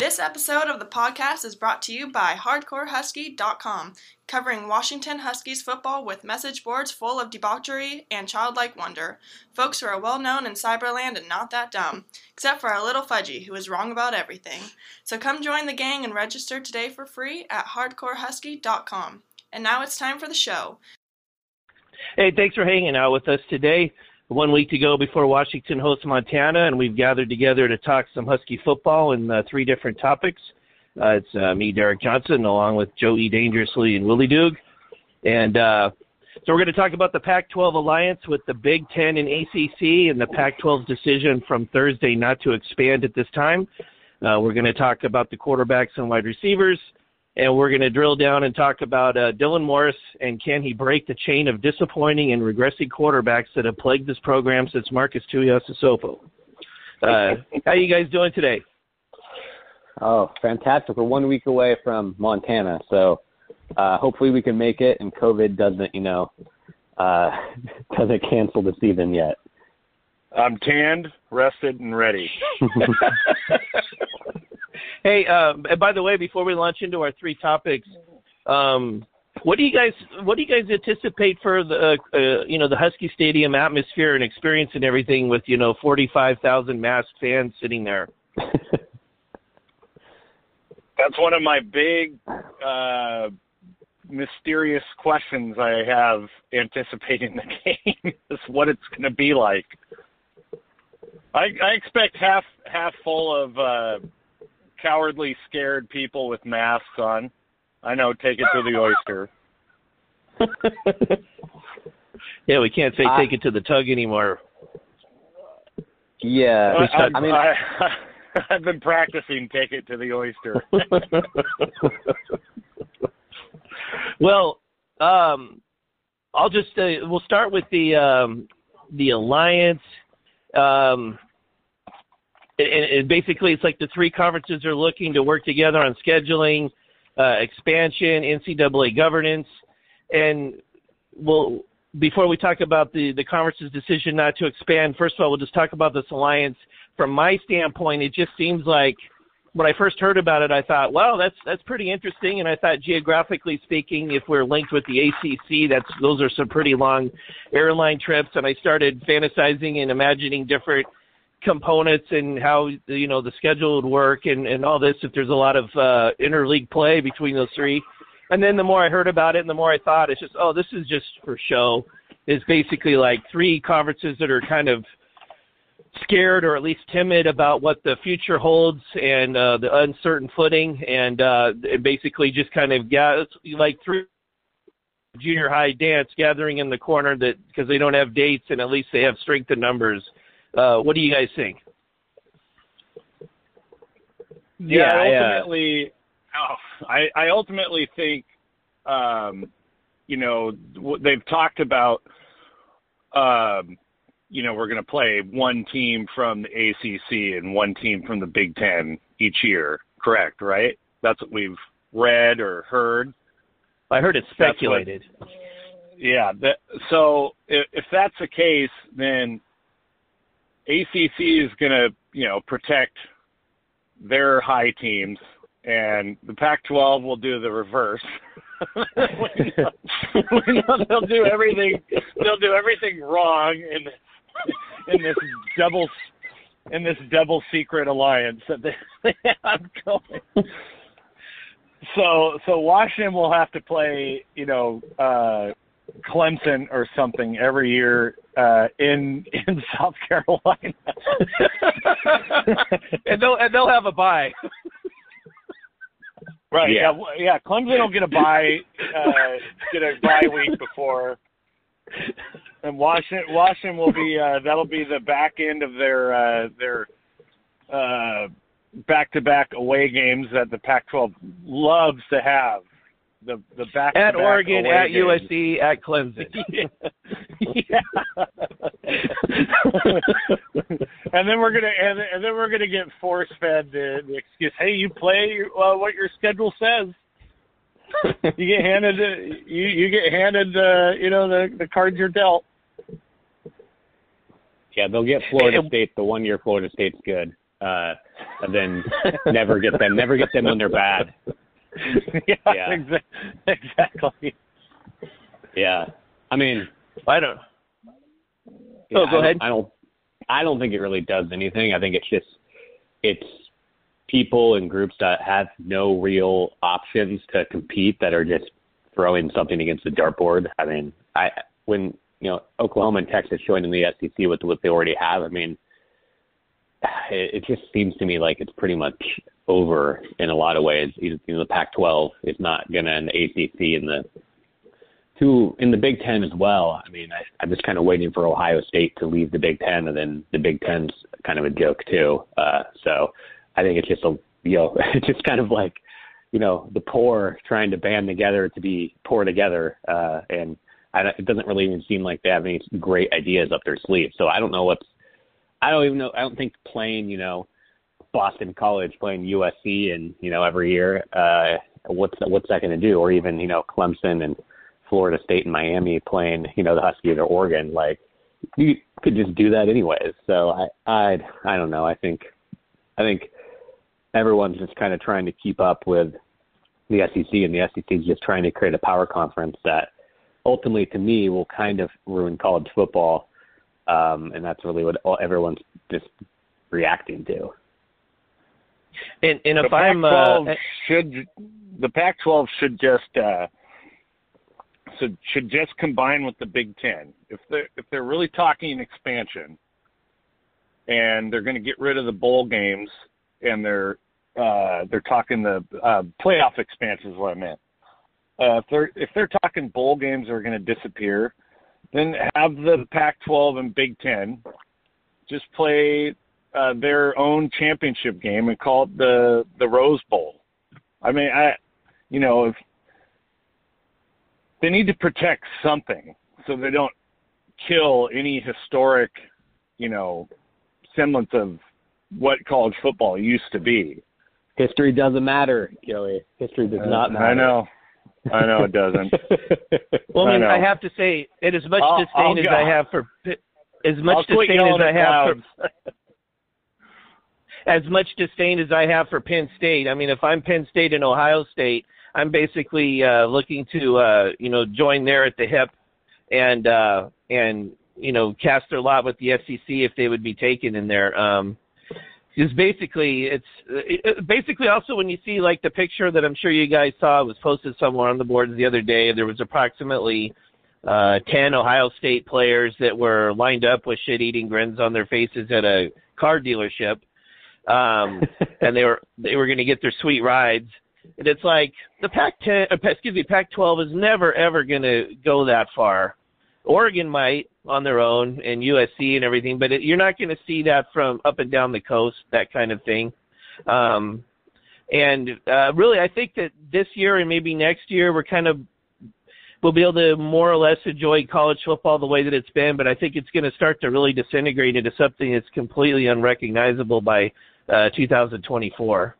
This episode of the podcast is brought to you by HardcoreHusky.com, covering Washington Huskies football with message boards full of debauchery and childlike wonder. Folks who are well known in cyberland and not that dumb, except for our little Fudgy, who is wrong about everything. So come join the gang and register today for free at HardcoreHusky.com. And now it's time for the show. Hey, thanks for hanging out with us today one week to go before Washington hosts Montana, and we've gathered together to talk some Husky football and uh, three different topics. Uh, it's uh, me, Derek Johnson, along with Joey Dangerously and Willie Doog. And uh, so we're going to talk about the Pac 12 alliance with the Big Ten and ACC and the Pac 12's decision from Thursday not to expand at this time. Uh, we're going to talk about the quarterbacks and wide receivers and we're going to drill down and talk about uh, Dylan Morris and can he break the chain of disappointing and regressing quarterbacks that have plagued this program since Marcus Tuiasosopo. Uh, how are you guys doing today? Oh, fantastic! We're one week away from Montana, so uh, hopefully we can make it, and COVID doesn't, you know, uh, doesn't cancel the season yet. I'm tanned, rested, and ready. Hey, um, and by the way, before we launch into our three topics, um, what do you guys what do you guys anticipate for the uh, uh, you know the Husky Stadium atmosphere and experience and everything with you know forty five thousand masked fans sitting there? That's one of my big uh, mysterious questions I have anticipating the game is what it's going to be like. I, I expect half half full of uh, cowardly, scared people with masks on. I know. Take it to the oyster. yeah, we can't say take it to the tug anymore. Yeah, I, I, I mean, I, I've been practicing take it to the oyster. well, um, I'll just uh, we'll start with the um, the alliance. Um, and, and basically it's like the three conferences are looking to work together on scheduling, uh, expansion, NCAA governance, and well, before we talk about the the conference's decision not to expand, first of all, we'll just talk about this alliance. From my standpoint, it just seems like when I first heard about it, I thought, well, that's that's pretty interesting, and I thought geographically speaking, if we're linked with the ACC, that's those are some pretty long airline trips, and I started fantasizing and imagining different components and how you know the schedule would work and and all this if there's a lot of uh interleague play between those three. And then the more i heard about it and the more i thought it's just oh this is just for show. It's basically like three conferences that are kind of scared or at least timid about what the future holds and uh the uncertain footing and uh basically just kind of yeah like through junior high dance gathering in the corner that because they don't have dates and at least they have strength in numbers uh, what do you guys think? Yeah, yeah ultimately, oh, I, I ultimately think, um, you know, they've talked about, um, you know, we're going to play one team from the ACC and one team from the Big Ten each year. Correct, right? That's what we've read or heard. I heard it speculated. What, yeah. That, so if, if that's the case, then ACC is going to, you know, protect their high teams, and the Pac-12 will do the reverse. we, know, they'll do everything. They'll do everything wrong in in this double in this double secret alliance that they, they have going. So so Washington will have to play, you know, uh, Clemson or something every year uh, in in South Carolina, and they'll and they'll have a bye. Right. Yeah. yeah. Yeah. Clemson will get a bye. Uh, get a bye week before, and Washington Washington will be uh, that'll be the back end of their uh, their uh, back-to-back away games that the Pac-12 loves to have the the back at Oregon, at games. USC, at Clemson. yeah. and then we're gonna and, and then we're gonna get force fed the, the excuse. Hey, you play uh, what your schedule says. you get handed you you get handed uh, you know the the cards you're dealt. Yeah, they'll get Florida State the one year Florida State's good. uh, and then never get them, never get them when they're bad. yeah, Yeah. exa- exactly. Yeah, I mean, I don't. Yeah, Oh, go I don't- ahead. I don't. I don't think it really does anything. I think it's just it's people and groups that have no real options to compete that are just throwing something against the dartboard. I mean, I when you know Oklahoma and Texas joined in the SEC with what they already have. I mean, it, it just seems to me like it's pretty much over in a lot of ways. You know, the Pac-12 is not going to, and the ACC and the two in the Big Ten as well. I mean, I, I'm just kind of waiting for Ohio State to leave the Big Ten, and then the Big Ten's kind of a joke too. Uh, so I think it's just a you know, it's just kind of like you know the poor trying to band together to be poor together, uh, and I, it doesn't really even seem like they have any great ideas up their sleeve. So I don't know what's I don't even know. I don't think playing, you know, Boston College playing USC and you know every year, uh, what's what's that going to do? Or even you know Clemson and Florida State and Miami playing, you know, the Huskies or Oregon. Like you could just do that anyways. So I I I don't know. I think I think everyone's just kind of trying to keep up with the SEC, and the SEC is just trying to create a power conference that ultimately, to me, will kind of ruin college football. Um, and that's really what all, everyone's just reacting to. And and if the I'm uh, should the Pac-12 should just uh, should should just combine with the Big Ten. If they are if they're really talking expansion, and they're going to get rid of the bowl games, and they're uh, they're talking the uh, playoff expansion is what I meant. Uh, if they're if they're talking bowl games are going to disappear, then have the Pac-12 and Big Ten just play uh, their own championship game and call it the the Rose Bowl. I mean, I, you know, if they need to protect something so they don't kill any historic, you know, semblance of what college football used to be. History doesn't matter, Joey. History does not matter. I know, I know it doesn't. well, I I mean, I, know. have to say, and as much I'll- disdain I'll as. I have for as much I'll disdain as I have for as much disdain as I have for Penn State. I mean, if I'm Penn State and Ohio State, I'm basically uh, looking to uh, you know join there at the hip and uh, and you know cast their lot with the SEC if they would be taken in there. Um, because basically it's it, basically also when you see like the picture that I'm sure you guys saw was posted somewhere on the boards the other day. There was approximately uh, 10 Ohio State players that were lined up with shit-eating grins on their faces at a car dealership, um, and they were they were going to get their sweet rides. And it's like the Pac-10, uh, excuse me, Pac-12 is never ever going to go that far. Oregon might on their own, and USC and everything, but it, you're not going to see that from up and down the coast, that kind of thing. Um, and uh, really, I think that this year and maybe next year, we're kind of we'll be able to more or less enjoy college football the way that it's been, but I think it's going to start to really disintegrate into something that's completely unrecognizable by uh, 2024.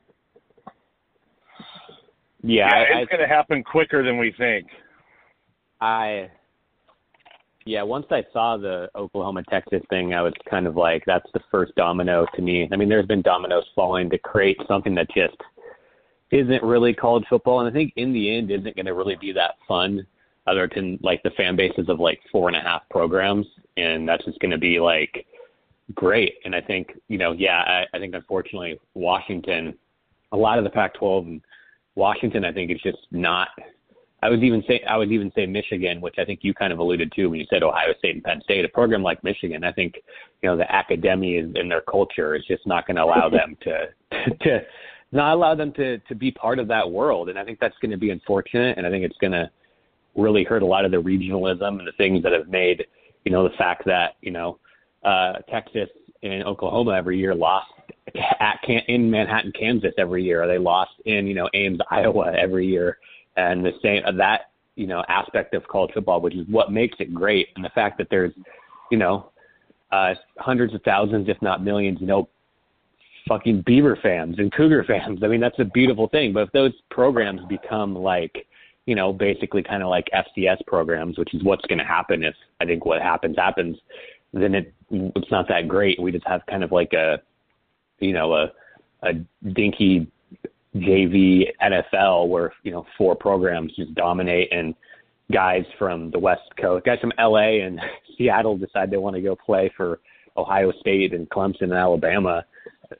yeah, yeah, I, it's going to happen quicker than we think. I yeah, once I saw the Oklahoma Texas thing, I was kind of like, that's the first domino to me. I mean, there's been dominoes falling to create something that just isn't really college football, and I think in the end isn't going to really be that fun, other than like the fan bases of like four and a half programs, and that's just going to be like great. And I think you know, yeah, I, I think unfortunately Washington, a lot of the Pac-12 and Washington, I think is just not I would even say I would even say Michigan, which I think you kind of alluded to when you said Ohio State and Penn State. A program like Michigan, I think, you know, the academy and their culture is just not going to allow them to to not allow them to to be part of that world. And I think that's going to be unfortunate. And I think it's going to really hurt a lot of the regionalism and the things that have made, you know, the fact that you know uh, Texas and Oklahoma every year lost at Can- in Manhattan, Kansas every year. They lost in you know Ames, Iowa every year and the same uh, that you know aspect of college football, which is what makes it great, and the fact that there's you know uh, hundreds of thousands, if not millions, you know, fucking Beaver fans and Cougar fans. I mean, that's a beautiful thing. But if those programs become like you know basically kind of like FCS programs, which is what's going to happen if I think what happens happens, then it it's not that great. We just have kind of like a you know a a dinky JV NFL where you know four programs just dominate and guys from the West Coast, guys from LA and Seattle decide they want to go play for Ohio State and Clemson and Alabama.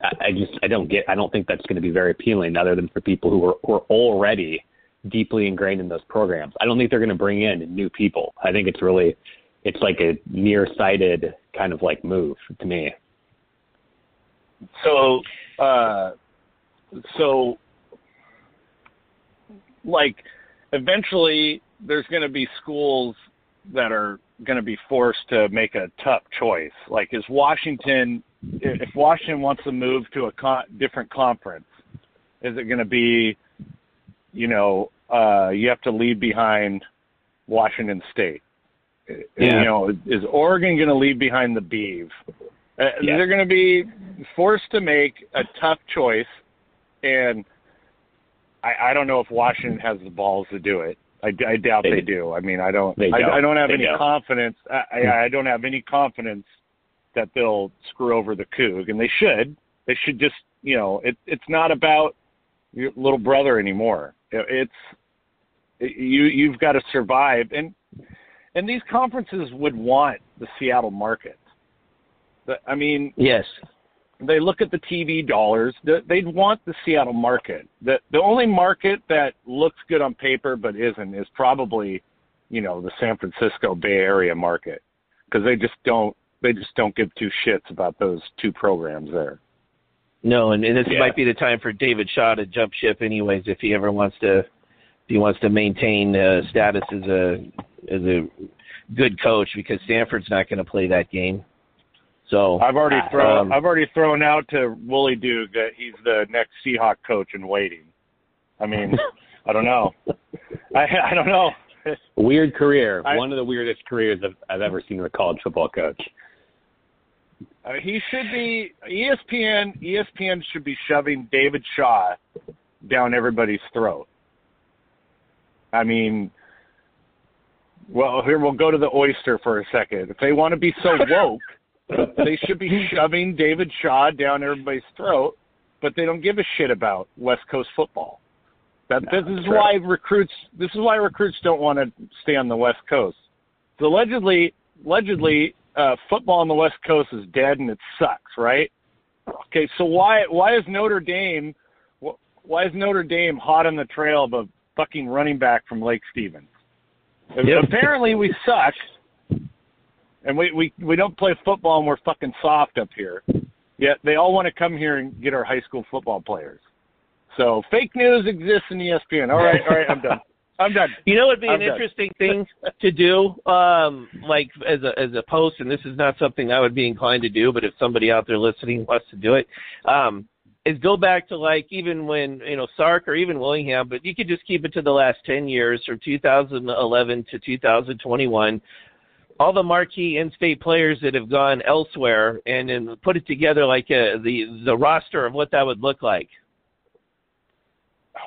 I, I just I don't get I don't think that's going to be very appealing other than for people who are, who are already deeply ingrained in those programs. I don't think they're going to bring in new people. I think it's really it's like a nearsighted kind of like move to me. So, uh, so like eventually there's going to be schools that are going to be forced to make a tough choice. Like, is Washington, if Washington wants to move to a con- different conference, is it going to be, you know, uh, you have to leave behind Washington State? Yeah. You know, is Oregon going to leave behind the Beeve? Uh, yeah. They're going to be forced to make a tough choice, and I, I don't know if Washington has the balls to do it. I, I doubt they, they do. I mean, I don't. I, don't. I, don't have they any don't. confidence. I, I hmm. I don't have any confidence that they'll screw over the Coug, and they should. They should just, you know, it, it's not about your little brother anymore. It's it, you. You've got to survive, and and these conferences would want the Seattle market. But I mean, yes, they look at the TV dollars. They'd want the Seattle market. The the only market that looks good on paper but isn't is probably, you know, the San Francisco Bay Area market because they just don't they just don't give two shits about those two programs there. No, and, and this yeah. might be the time for David Shaw to jump ship, anyways, if he ever wants to. If he wants to maintain uh, status as a as a good coach, because Stanford's not going to play that game. So I've already thrown um, I've already thrown out to Wooly Duke that he's the next Seahawk coach in waiting. I mean, I don't know. I I don't know. Weird career. I, One of the weirdest careers I've, I've ever seen with a college football coach. Uh, he should be ESPN. ESPN should be shoving David Shaw down everybody's throat. I mean, well, here we'll go to the oyster for a second. If they want to be so woke, they should be shoving David Shaw down everybody's throat, but they don't give a shit about West Coast football. That no, this is true. why recruits this is why recruits don't want to stay on the West Coast. So allegedly, allegedly, uh, football on the West Coast is dead and it sucks, right? Okay, so why why is Notre Dame why is Notre Dame hot on the trail of a fucking running back from Lake Stevens? Yep. Apparently, we suck and we we we don't play football and we're fucking soft up here. Yet they all want to come here and get our high school football players. So fake news exists in ESPN. All right, all right, I'm done. I'm done. You know, it'd be I'm an done. interesting thing to do, um, like as a as a post, and this is not something I would be inclined to do, but if somebody out there listening wants to do it, um, is go back to like even when you know Sark or even Willingham, but you could just keep it to the last ten years, from 2011 to 2021 all the marquee in-state players that have gone elsewhere and then put it together like a, uh, the the roster of what that would look like.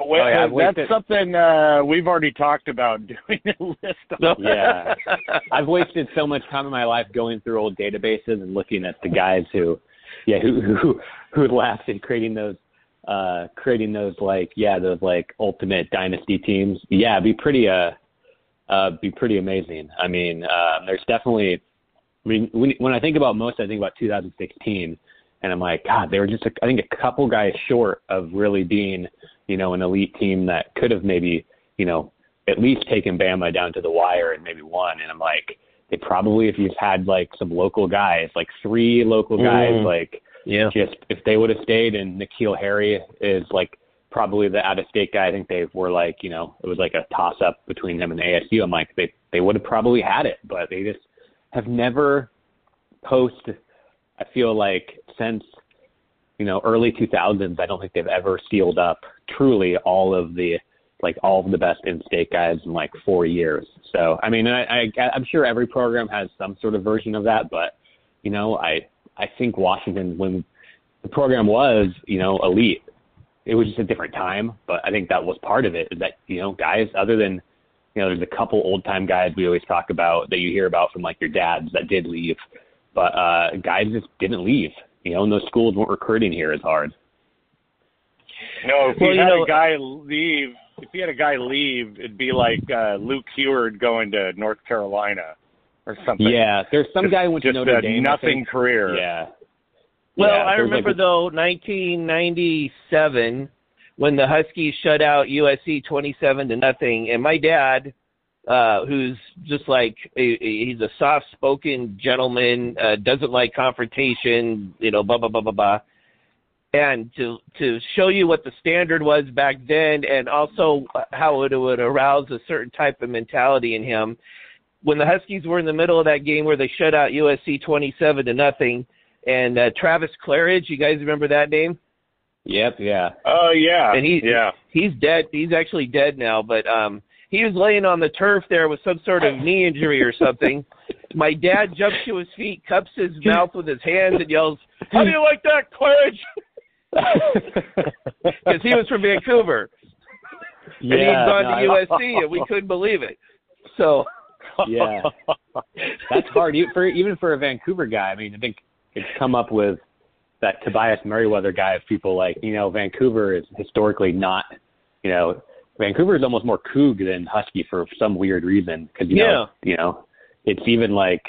Well, oh, yeah, that's something uh, we've already talked about doing a list. Of. yeah, I've wasted so much time in my life going through old databases and looking at the guys who, yeah, who who who laughed and creating those, uh, creating those like yeah those like ultimate dynasty teams. Yeah, it'd be pretty uh uh, be pretty amazing. I mean, uh, there's definitely. I mean, when, when I think about most, I think about 2016, and I'm like, God, they were just, a, I think, a couple guys short of really being, you know, an elite team that could have maybe, you know, at least taken Bama down to the wire and maybe won. And I'm like, they probably, if you've had like some local guys, like three local guys, mm. like, yeah, just if they would have stayed, and N'Keal Harry is like probably the out of state guy. I think they were like, you know, it was like a toss up between him and ASU. I'm like, they they would have probably had it, but they just have never post. I feel like since you know early 2000s, I don't think they've ever sealed up truly all of the like all of the best in-state guys in like four years. So I mean, I, I I'm sure every program has some sort of version of that, but you know, I I think Washington when the program was you know elite it was just a different time. But I think that was part of it. Is that you know guys other than you know there's a couple old time guys we always talk about that you hear about from like your dads that did leave, but uh, guys just didn't leave. You know, and those schools weren't recruiting here as hard. No, if Well, you you had know- a guy leave, if you had a guy leave, it'd be like uh, Luke Heward going to North Carolina or something. Yeah, there's some guy who went to just Notre a Dame. I nothing career. Yeah. Well, Yeah, I remember like a- though 1997 when the Huskies shut out USC 27 to nothing, and my dad, uh, who's just like he's a soft-spoken gentleman, uh, doesn't like confrontation, you know, blah blah blah blah blah. And to to show you what the standard was back then, and also how it would arouse a certain type of mentality in him. When the Huskies were in the middle of that game where they shut out USC 27 to nothing, and uh, Travis Claridge, you guys remember that name? Yep. Yeah. Oh yeah. And he- yeah. He's dead. He's actually dead now, but um he was laying on the turf there with some sort of knee injury or something. My dad jumps to his feet, cups his mouth with his hands, and yells, "How do you like that, Claridge?" Because he was from Vancouver and he'd gone no, to I- USC, and we couldn't believe it. So Yeah. That's hard even for even for a Vancouver guy. I mean, I think it's come up with that Tobias Merriweather guy of people like you know Vancouver is historically not you know Vancouver is almost more Coug than Husky for some weird reason because you know you know it's even like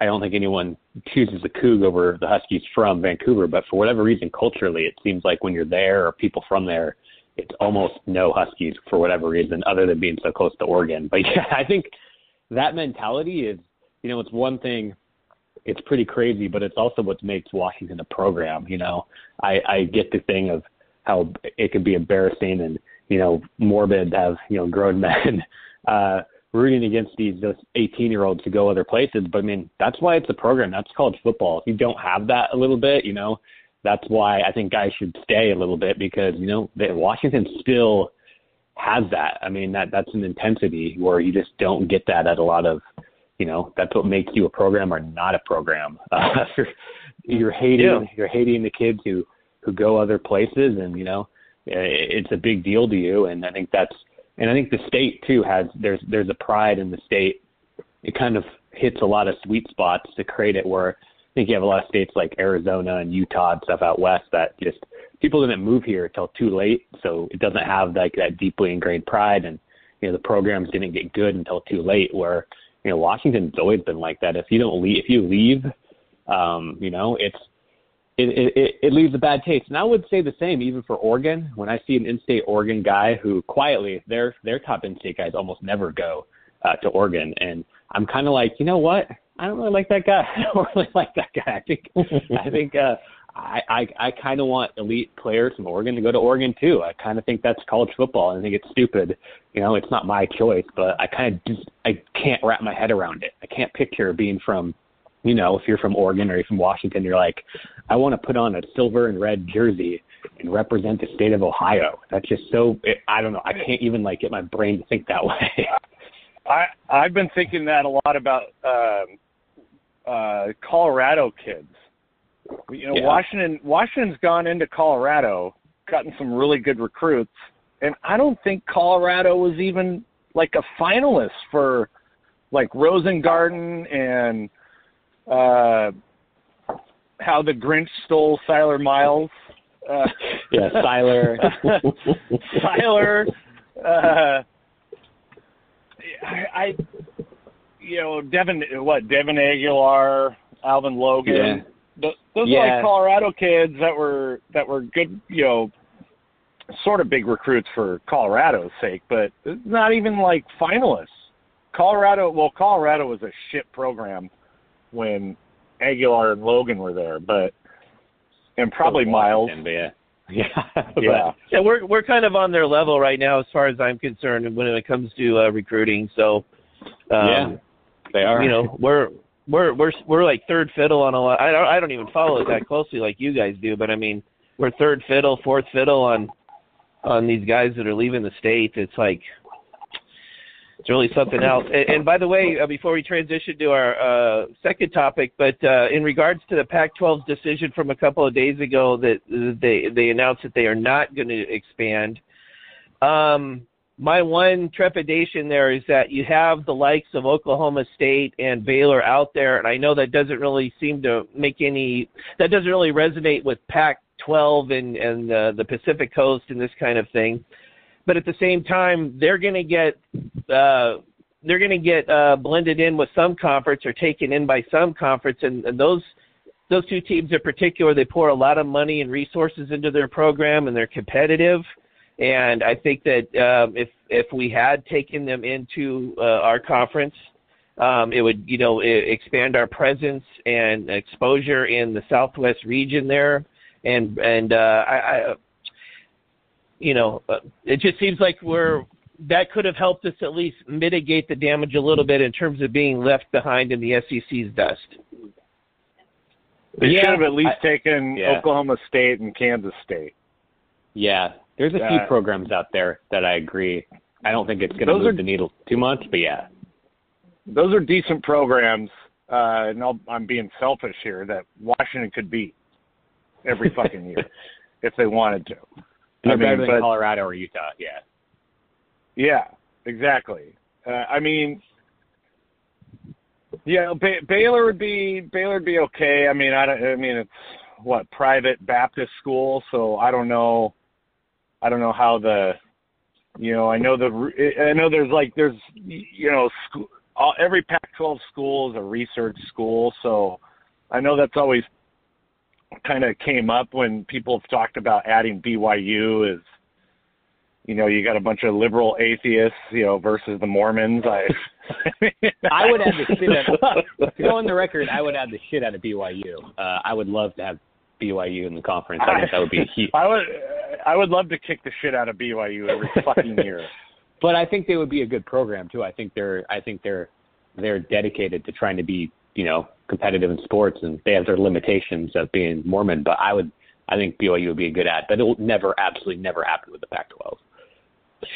I don't think anyone chooses the Coug over the Huskies from Vancouver, but for whatever reason culturally it seems like when you're there or people from there it's almost no Huskies for whatever reason other than being so close to Oregon. But yeah, I think that mentality is, you know, it's one thing. It's pretty crazy, but it's also what makes Washington a program. You know, I, I get the thing of how it could be embarrassing and you know morbid to have you know grown men uh, rooting against these those 18 year olds to go other places. But I mean, that's why it's a program. That's college football. If you don't have that a little bit, you know, that's why I think guys should stay a little bit because you know that Washington still has that. I mean that that's an intensity where you just don't get that at a lot of you know that's what makes you a program or not a program. Uh, you're, you're hating Yeah. you're hating the kids who who go other places and you know it's a big deal to you and I think that's and I think the state too has there's there's a pride in the state. It kind of hits a lot of sweet spots to create it where I think you have a lot of states like Arizona and Utah and stuff out west that just people didn't move here until too late, so it doesn't have like that deeply ingrained pride, and you know the programs didn't get good until too late. Where you know Washington's always been like that. If you don't leave, if you leave, um, you know it's it, it it leaves a bad taste. And I would say the same even for Oregon. When I see an in-state Oregon guy who quietly their their top in-state guys almost never go uh, to Oregon, and I'm kind of like, you know what? I don't really like that guy. I don't really like that guy. I think I think uh, I I, I kind of want elite players from Oregon to go to Oregon too. I kind of think that's college football. I think it's stupid. You know, it's not my choice, but I kind of just I can't wrap my head around it. I can't picture being from, you know, if you're from Oregon or you're from Washington, you're like, I want to put on a silver and red jersey and represent the state of Ohio. That's just so. It, I don't know. I can't even like get my brain to think that way. I I've been thinking that a lot about um, uh, Colorado kids. You know, Yeah. Washington Washington's gone into Colorado, gotten some really good recruits, and I don't think Colorado was even like a finalist for like Rosengarten and uh, how the Grinch stole Siler Miles. Uh, yeah, Siler. Tyler, uh, I, I, you know, Devin, what Devin Aguilar, Alvin Logan. Yeah. Those are like Colorado kids that were that were good, you know, sort of big recruits for Colorado's sake, but not even like finalists. Colorado, well, Colorado was a shit program when Aguilar and Logan were there, but and probably Miles. Washington, but yeah. Yeah. Yeah. yeah, we're we're kind of on their level right now as far as I'm concerned when it comes to uh, recruiting. So um, yeah. They are. you know we're we're we're we're like third fiddle on a lot. I don't I don't even follow it that closely like you guys do, but I mean we're third fiddle, fourth fiddle on on these guys that are leaving the state. It's like it's really something else. And, and by the way, uh, before we transition to our uh, second topic, but uh, in regards to the Pac-12's decision from a couple of days ago that they they announced that they are not going to expand. Um, my one trepidation there is that you have the likes of Oklahoma State and Baylor out there, and I know that doesn't really seem to make any that doesn't really resonate with Pac-12 and and uh, the Pacific Coast and this kind of thing. But at the same time, they're going to get uh, they're going to get uh, blended in with some conference or taken in by some conference, and, and those those two teams in particular, they pour a lot of money and resources into their program, and they're competitive and I think that um, if if we had taken them into uh, our conference, um, it would you know expand our presence and exposure in the Southwest region there, and and uh, I, I you know uh, it just seems like we're that could have helped us at least mitigate the damage a little bit in terms of being left behind in the SEC's dust. They yeah, should have at least I, taken yeah. Oklahoma State and Kansas State. Yeah, there's a few programs out there that I agree. I don't think it's going to move are, the needle too much, but yeah. Those are decent programs, uh, and I'll, I'm being selfish here that Washington could beat every fucking year if they wanted to. They're I mean, better than but, Colorado or Utah, yeah. Yeah, exactly. Uh, I mean, yeah, ba- Baylor would be Baylor would be okay. I mean, I don't. I mean, it's what private Baptist school, so I don't know I don't know how the, you know, I know the, I know there's like there's, you know, school, all, every Pac-12 school is a research school, so I know that's always kind of came up when people have talked about adding BYU is, you know, you got a bunch of liberal atheists, you know, versus the Mormons. I, I would add the shit out. To go on the record, I would add the shit out of BYU. Uh, I would love to have BYU in the conference. I think that would be huge. I would, I would love to kick the shit out of BYU every fucking year. But I think they would be a good program too. I think they're, I think they're, they're dedicated to trying to be, you know, competitive in sports, and they have their limitations of being Mormon. But I would, I think BYU would be a good ad. But it will never, absolutely never happen with the Pac-12.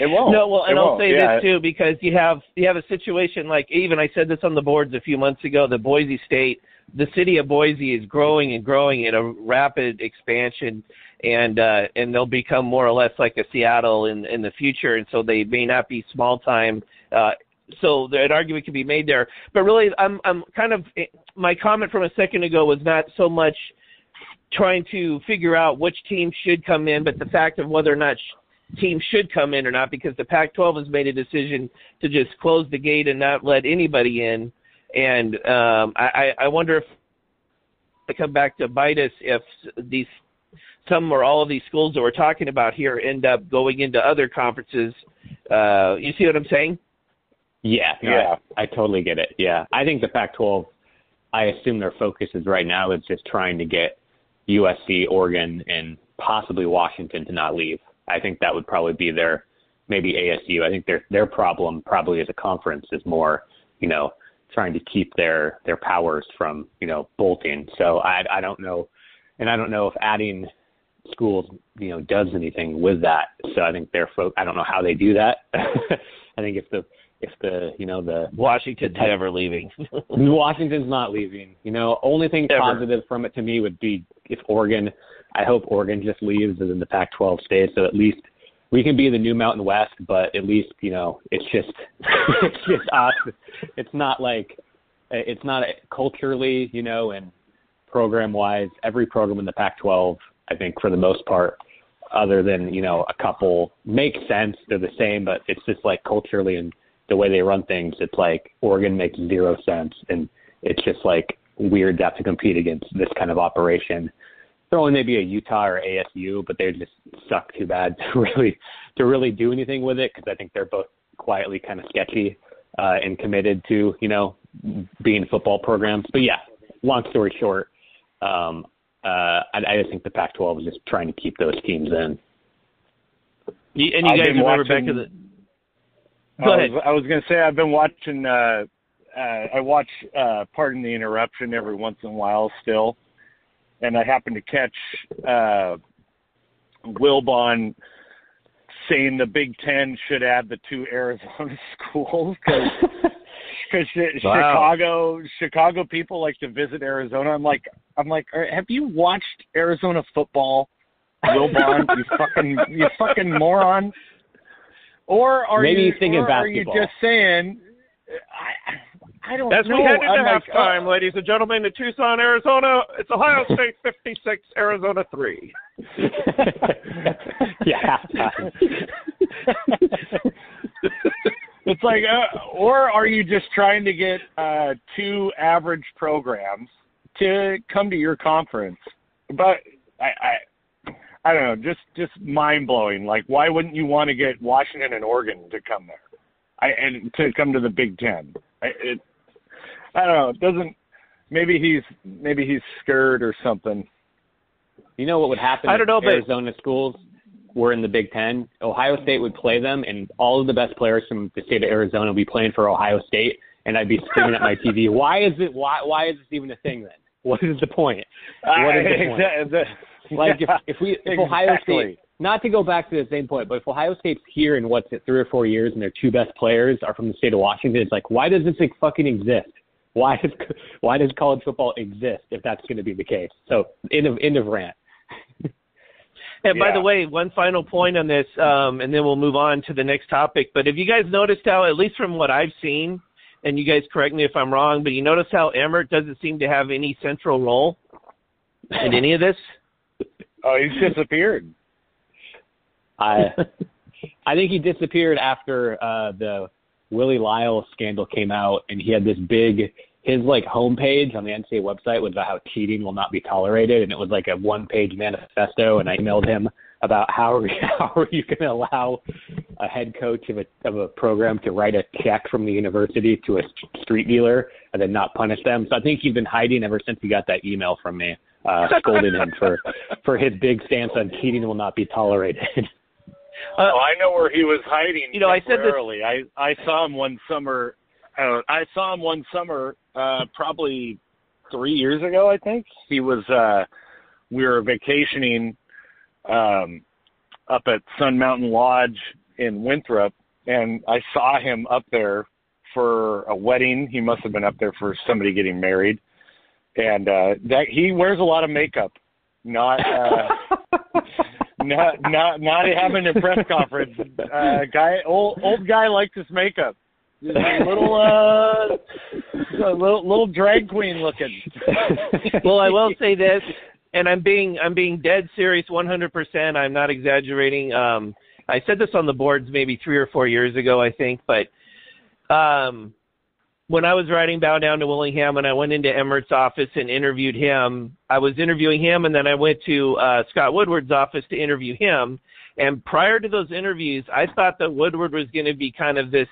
It won't. No, well, and it I'll won't. say yeah. this too because you have you have a situation like even I said this on the boards a few months ago. The Boise State the city of Boise is growing and growing at a rapid expansion, and uh, and they'll become more or less like a Seattle in in the future, and so they may not be small time. Uh, so an argument can be made there, but really, I'm I'm kind of my comment from a second ago was not so much trying to figure out which team should come in, but the fact of whether or not sh- teams should come in or not, because the Pac-12 has made a decision to just close the gate and not let anybody in and um, I, I wonder if I come back to bite us if these some or all of these schools that we're talking about here end up going into other conferences. Uh, you see what I'm saying? Yeah, yeah, I, I totally get it. Yeah, I think the Pac-12. I assume their focus is right now is just trying to get USC, Oregon, and possibly Washington to not leave. I think that would probably be their maybe ASU. I think their their problem probably as a conference is more, you know, trying to keep their their powers from you know bolting. So I I don't know, and I don't know if adding schools you know does anything with that. So I think they're folk. I don't know how they do that. I think if the if the you know the Washington's the, never leaving. Washington's not leaving. You know, only thing Ever. positive from it to me would be if Oregon. I hope Oregon just leaves and then the Pac-12 stays, so at least we can be the new Mountain West, but at least you know it's just it's just us. It's not like it's not culturally, you know, and program wise. Every program in the Pac-12, I think, for the most part, other than you know a couple, makes sense. They're the same, but it's just like culturally and the way they run things. It's like Oregon makes zero sense, and it's just like weird to have to compete against this kind of operation throwing maybe a Utah or ASU, but they just suck too bad to really to really do anything with it because I think they're both quietly kind of sketchy uh, and committed to you know being football programs. But yeah, long story short, um, uh, I, I just think the Pac-12 is just trying to keep those teams in. You, and you I've guys remember watching, back to the. Go ahead. I was, I was going to say I've been watching. Uh, uh, I watch. Uh, pardon the interruption every once in a while still and I happened to catch uh, Wilbon saying the Big Ten should add the two Arizona schools because because wow. Chicago Chicago people like to visit Arizona. I'm like I'm like, have you watched Arizona football, Wilbon? you fucking you fucking moron. Or are Maybe you thinking or are you just saying? I I don't As know. we head into I'm like, halftime, uh, ladies and gentlemen, in Tucson, Arizona, it's Ohio State 56, Arizona 3. yeah. it's like, uh, or are you just trying to get uh, two average programs to come to your conference? But I, I, I don't know, just just mind blowing. Like, why wouldn't you want to get Washington and Oregon to come there? I and to come to the Big Ten. I, it, I don't know. It doesn't. Maybe he's maybe he's scared or something. You know what would happen I don't know, but- Arizona schools were in the Big Ten? Ohio State would play them, and all of the best players from the state of Arizona would be playing for Ohio State, and I'd be screaming at my TV, "Why is it? Why? Why is this even a thing then? What is the point? What is the point? Exa- the- Like yeah, if, if we if Ohio. State not to go back to the same point, but if Ohio State's here in what's it three or four years and their two best players are from the state of Washington, it's like why does this thing fucking exist? Why does why does college football exist if that's going to be the case? So end of end of rant. And by Yeah. the way, one final point on this, um, and then we'll move on to the next topic. But have you guys noticed how, at least from what I've seen, and you guys correct me if I'm wrong, but you notice how Emmert doesn't seem to have any central role in any of this? Oh, he's disappeared. I I think he disappeared after uh the Willie Lyles scandal came out and he had this big his like homepage on the NCAA website was about how cheating will not be tolerated and it was like a one page manifesto and I emailed him about how are, how are you going to allow a head coach of a of a program to write a check from the university to a street dealer and then not punish them. So I think he's been hiding ever since he got that email from me uh scolding him for for his big stance on cheating will not be tolerated. Uh, oh, I know where he was hiding. You know, I said this-. I I saw him one summer. Uh, I saw him one summer, uh, probably three years ago. I think he was. uh We were vacationing um, up at Sun Mountain Lodge in Winthrop, and I saw him up there for a wedding. He must have been up there for somebody getting married, and uh that he wears a lot of makeup. Not. uh not not not having a press conference. Uh, guy, old old guy likes his makeup. A little uh, a little little drag queen looking. well, I will say this, and I'm being I'm being dead serious, 100%. I'm not exaggerating. Um, I said this on the boards maybe three or four years ago, I think, but um, when I was riding bow down to Willingham and I went into Emmert's office and interviewed him, I was interviewing him, and then I went to uh, Scott Woodward's office to interview him. And prior to those interviews, I thought that Woodward was going to be kind of this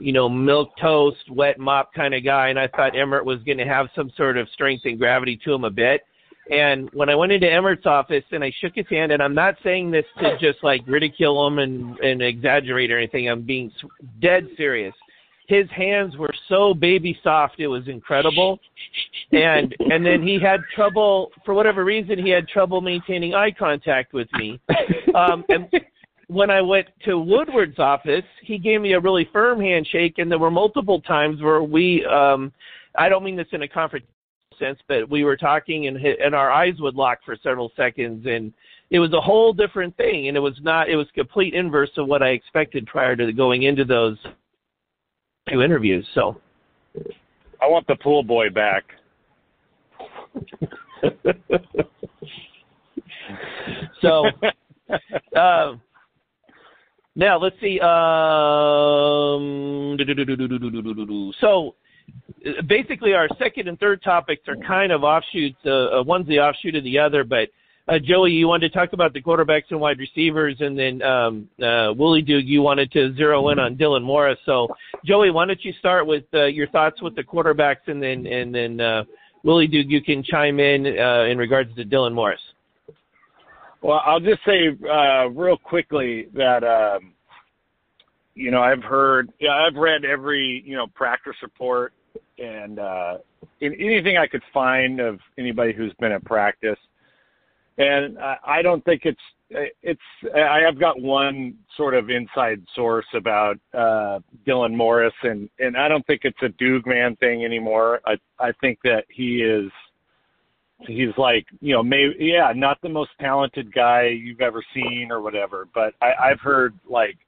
you know, milk toast, wet mop kind of guy, and I thought Emmert was going to have some sort of strength and gravity to him a bit. And when I went into Emmert's office and I shook his hand, and I'm not saying this to just like ridicule him and, and exaggerate or anything, I'm being dead serious. His hands were so baby soft, it was incredible. And and then he had trouble for whatever reason he had trouble maintaining eye contact with me. Um, and when I went to Woodward's office, he gave me a really firm handshake, and there were multiple times where we, um, I don't mean this in a confrontational sense, but we were talking and and our eyes would lock for several seconds, and it was a whole different thing, and it was not, it was complete inverse of what I expected prior to going into those Two interviews. So I want the pool boy back. so uh, now let's see. Um, so basically, our second and third topics are kind of offshoots. Uh, one's the offshoot of the other, but uh, Joey, you wanted to talk about the quarterbacks and wide receivers, and then um, uh, Willie Duke, you wanted to zero in on Dylan Morris. So Joey, why don't you start with uh, your thoughts with the quarterbacks, and then and then uh, Willie Duke, you can chime in uh, in regards to Dylan Morris. Well, I'll just say uh, real quickly that um, you know I've heard, yeah, I've read every you know practice report and uh, in anything I could find of anybody who's been at practice, and I, don't think it's it's. I have got one sort of inside source about uh, Dylan Morris, and and I don't think it's a Doog man thing anymore. I I think that he is he's like you know maybe yeah not the most talented guy you've ever seen or whatever but i i've heard like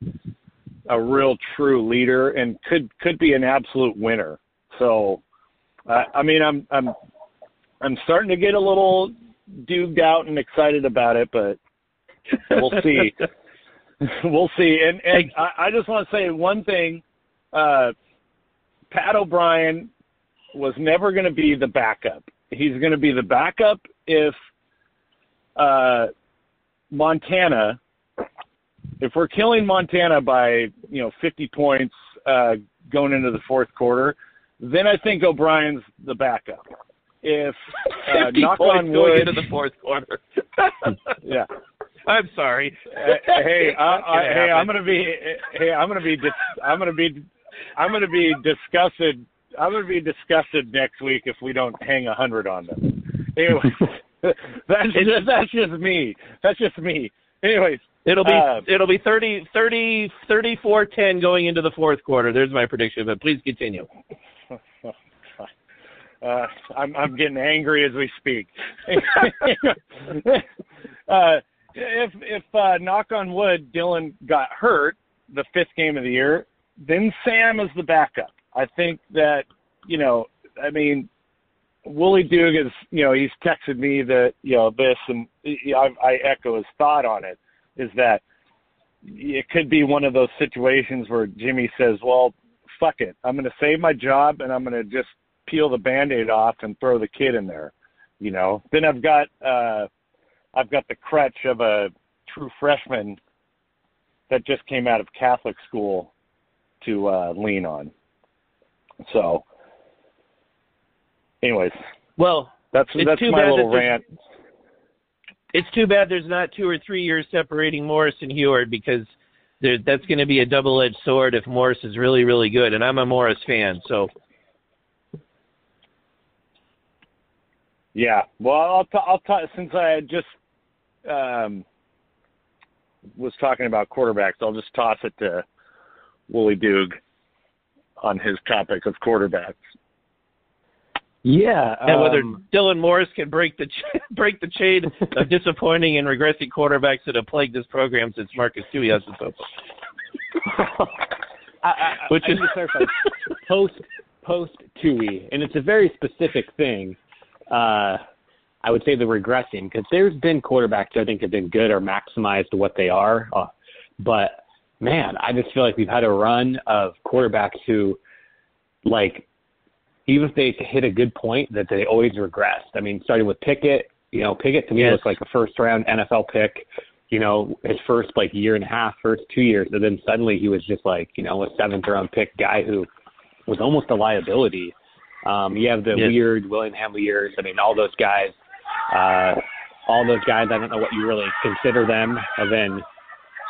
a real true leader and could could be an absolute winner. So, uh, I mean, I'm I'm I'm starting to get a little duped out and excited about it, but we'll see. we'll see. And and I, I just want to say one thing. Uh, Pat O'Brien was never going to be the backup. He's going to be the backup if uh, Montana, if we're killing Montana by you know 50 points uh, going into the fourth quarter, then I think O'Brien's the backup. If uh, 50 knock on going wood, into the fourth quarter. yeah. I'm sorry. Uh, hey, I, I, hey, I'm gonna be, hey, I'm gonna be, dis, I'm gonna be, I'm gonna be disgusted. I'm gonna be disgusted next week if we don't hang a hundred on them. Anyway, that's just, that's just me. That's just me. Anyways, It'll be Uh, it'll be 30 30 34 10 going into the fourth quarter. There's my prediction, but please continue. Uh, I'm I'm getting angry as we speak. uh, if if uh, knock on wood, Dylan got hurt the fifth game of the year, then Sam is the backup. I think that you know, I mean, Wooly Duke is you know he's texted me that you know this, and I, I echo his thought on it. Is that it could be one of those situations where Jimmy says, "Well, fuck it, I'm going to save my job and I'm going to just peel the band-aid off and throw the kid in there." You know, then I've got uh, I've got the crutch of a true freshman that just came out of Catholic school to uh, lean on. So, anyways, Well, that's that's my little that rant. it's too bad there's not two or three years separating Morris and Huard because there, that's going to be a double-edged sword if Morris is really really good, and I'm a Morris fan, so Yeah. Well, I'll t- I'll t- since I just um, was talking about quarterbacks, I'll just toss it to Wooly Doog on his topic of quarterbacks. Yeah. and whether um, Dylan Morris can break the ch- break the chain of disappointing and regressing quarterbacks that have plagued this program since Marcus Tui has the football. I, I, Which I is need to clarify post post TUI, and it's a very specific thing. Uh, I would say the regressing because there's been quarterbacks I think have been good or maximized what they are, uh, but man, I just feel like we've had a run of quarterbacks who, like, even if they hit a good point, that they always regressed. I mean, starting with Pickett, you know, Pickett to me Yes. looked like a first round NFL pick. You know, his first like year and a half, first two years, and then suddenly he was just like, you know, a seventh round pick guy who was almost a liability. Um, you have the Yes. weird Willingham years. I mean, all those guys, uh, all those guys. I don't know what you really consider them. And then,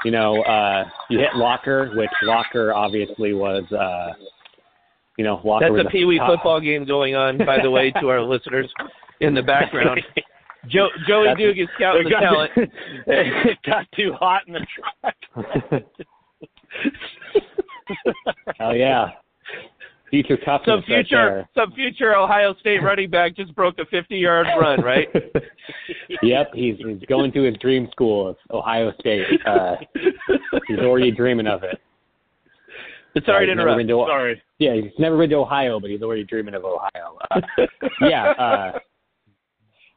you know, uh, you hit Locker, which Locker obviously was, uh, you know, Locker That's was a Pee Wee football game going on, by the way, to our listeners in the background. Joe, Joey That's- Duke is scouting the got, talent. it got too hot in the truck. Hell yeah. Future toughness Some right future, some future Ohio State running back just broke a 50-yard run, right? yep, he's he's going to his dream school of Ohio State. Uh, he's already dreaming of it. Sorry to interrupt. to- Sorry. Yeah, he's never been to Ohio, but he's already dreaming of Ohio. Uh, yeah, uh,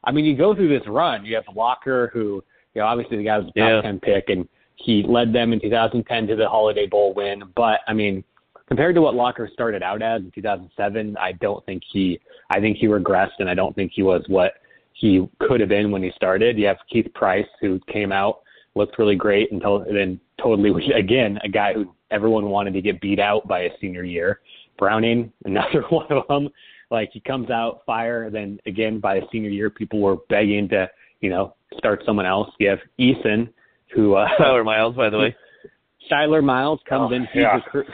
I mean, you go through this run. You have Walker, who, you know, obviously the guy was a top Yeah. ten pick, and he led them in 2010 to the Holiday Bowl win. But I mean, compared to what Locker started out as in 2007, I don't think he. I think he regressed, and I don't think he was what he could have been when he started. You have Keith Price, who came out, looked really great until then totally again a guy who everyone wanted to get beat out by his senior year. Browning, another one of them. Like he comes out fire, then again by his senior year, people were begging to, you know, start someone else. You have Eason, who uh, Tyler Miles, by the way. Cyler Miles comes Oh, in huge, yeah. recruit,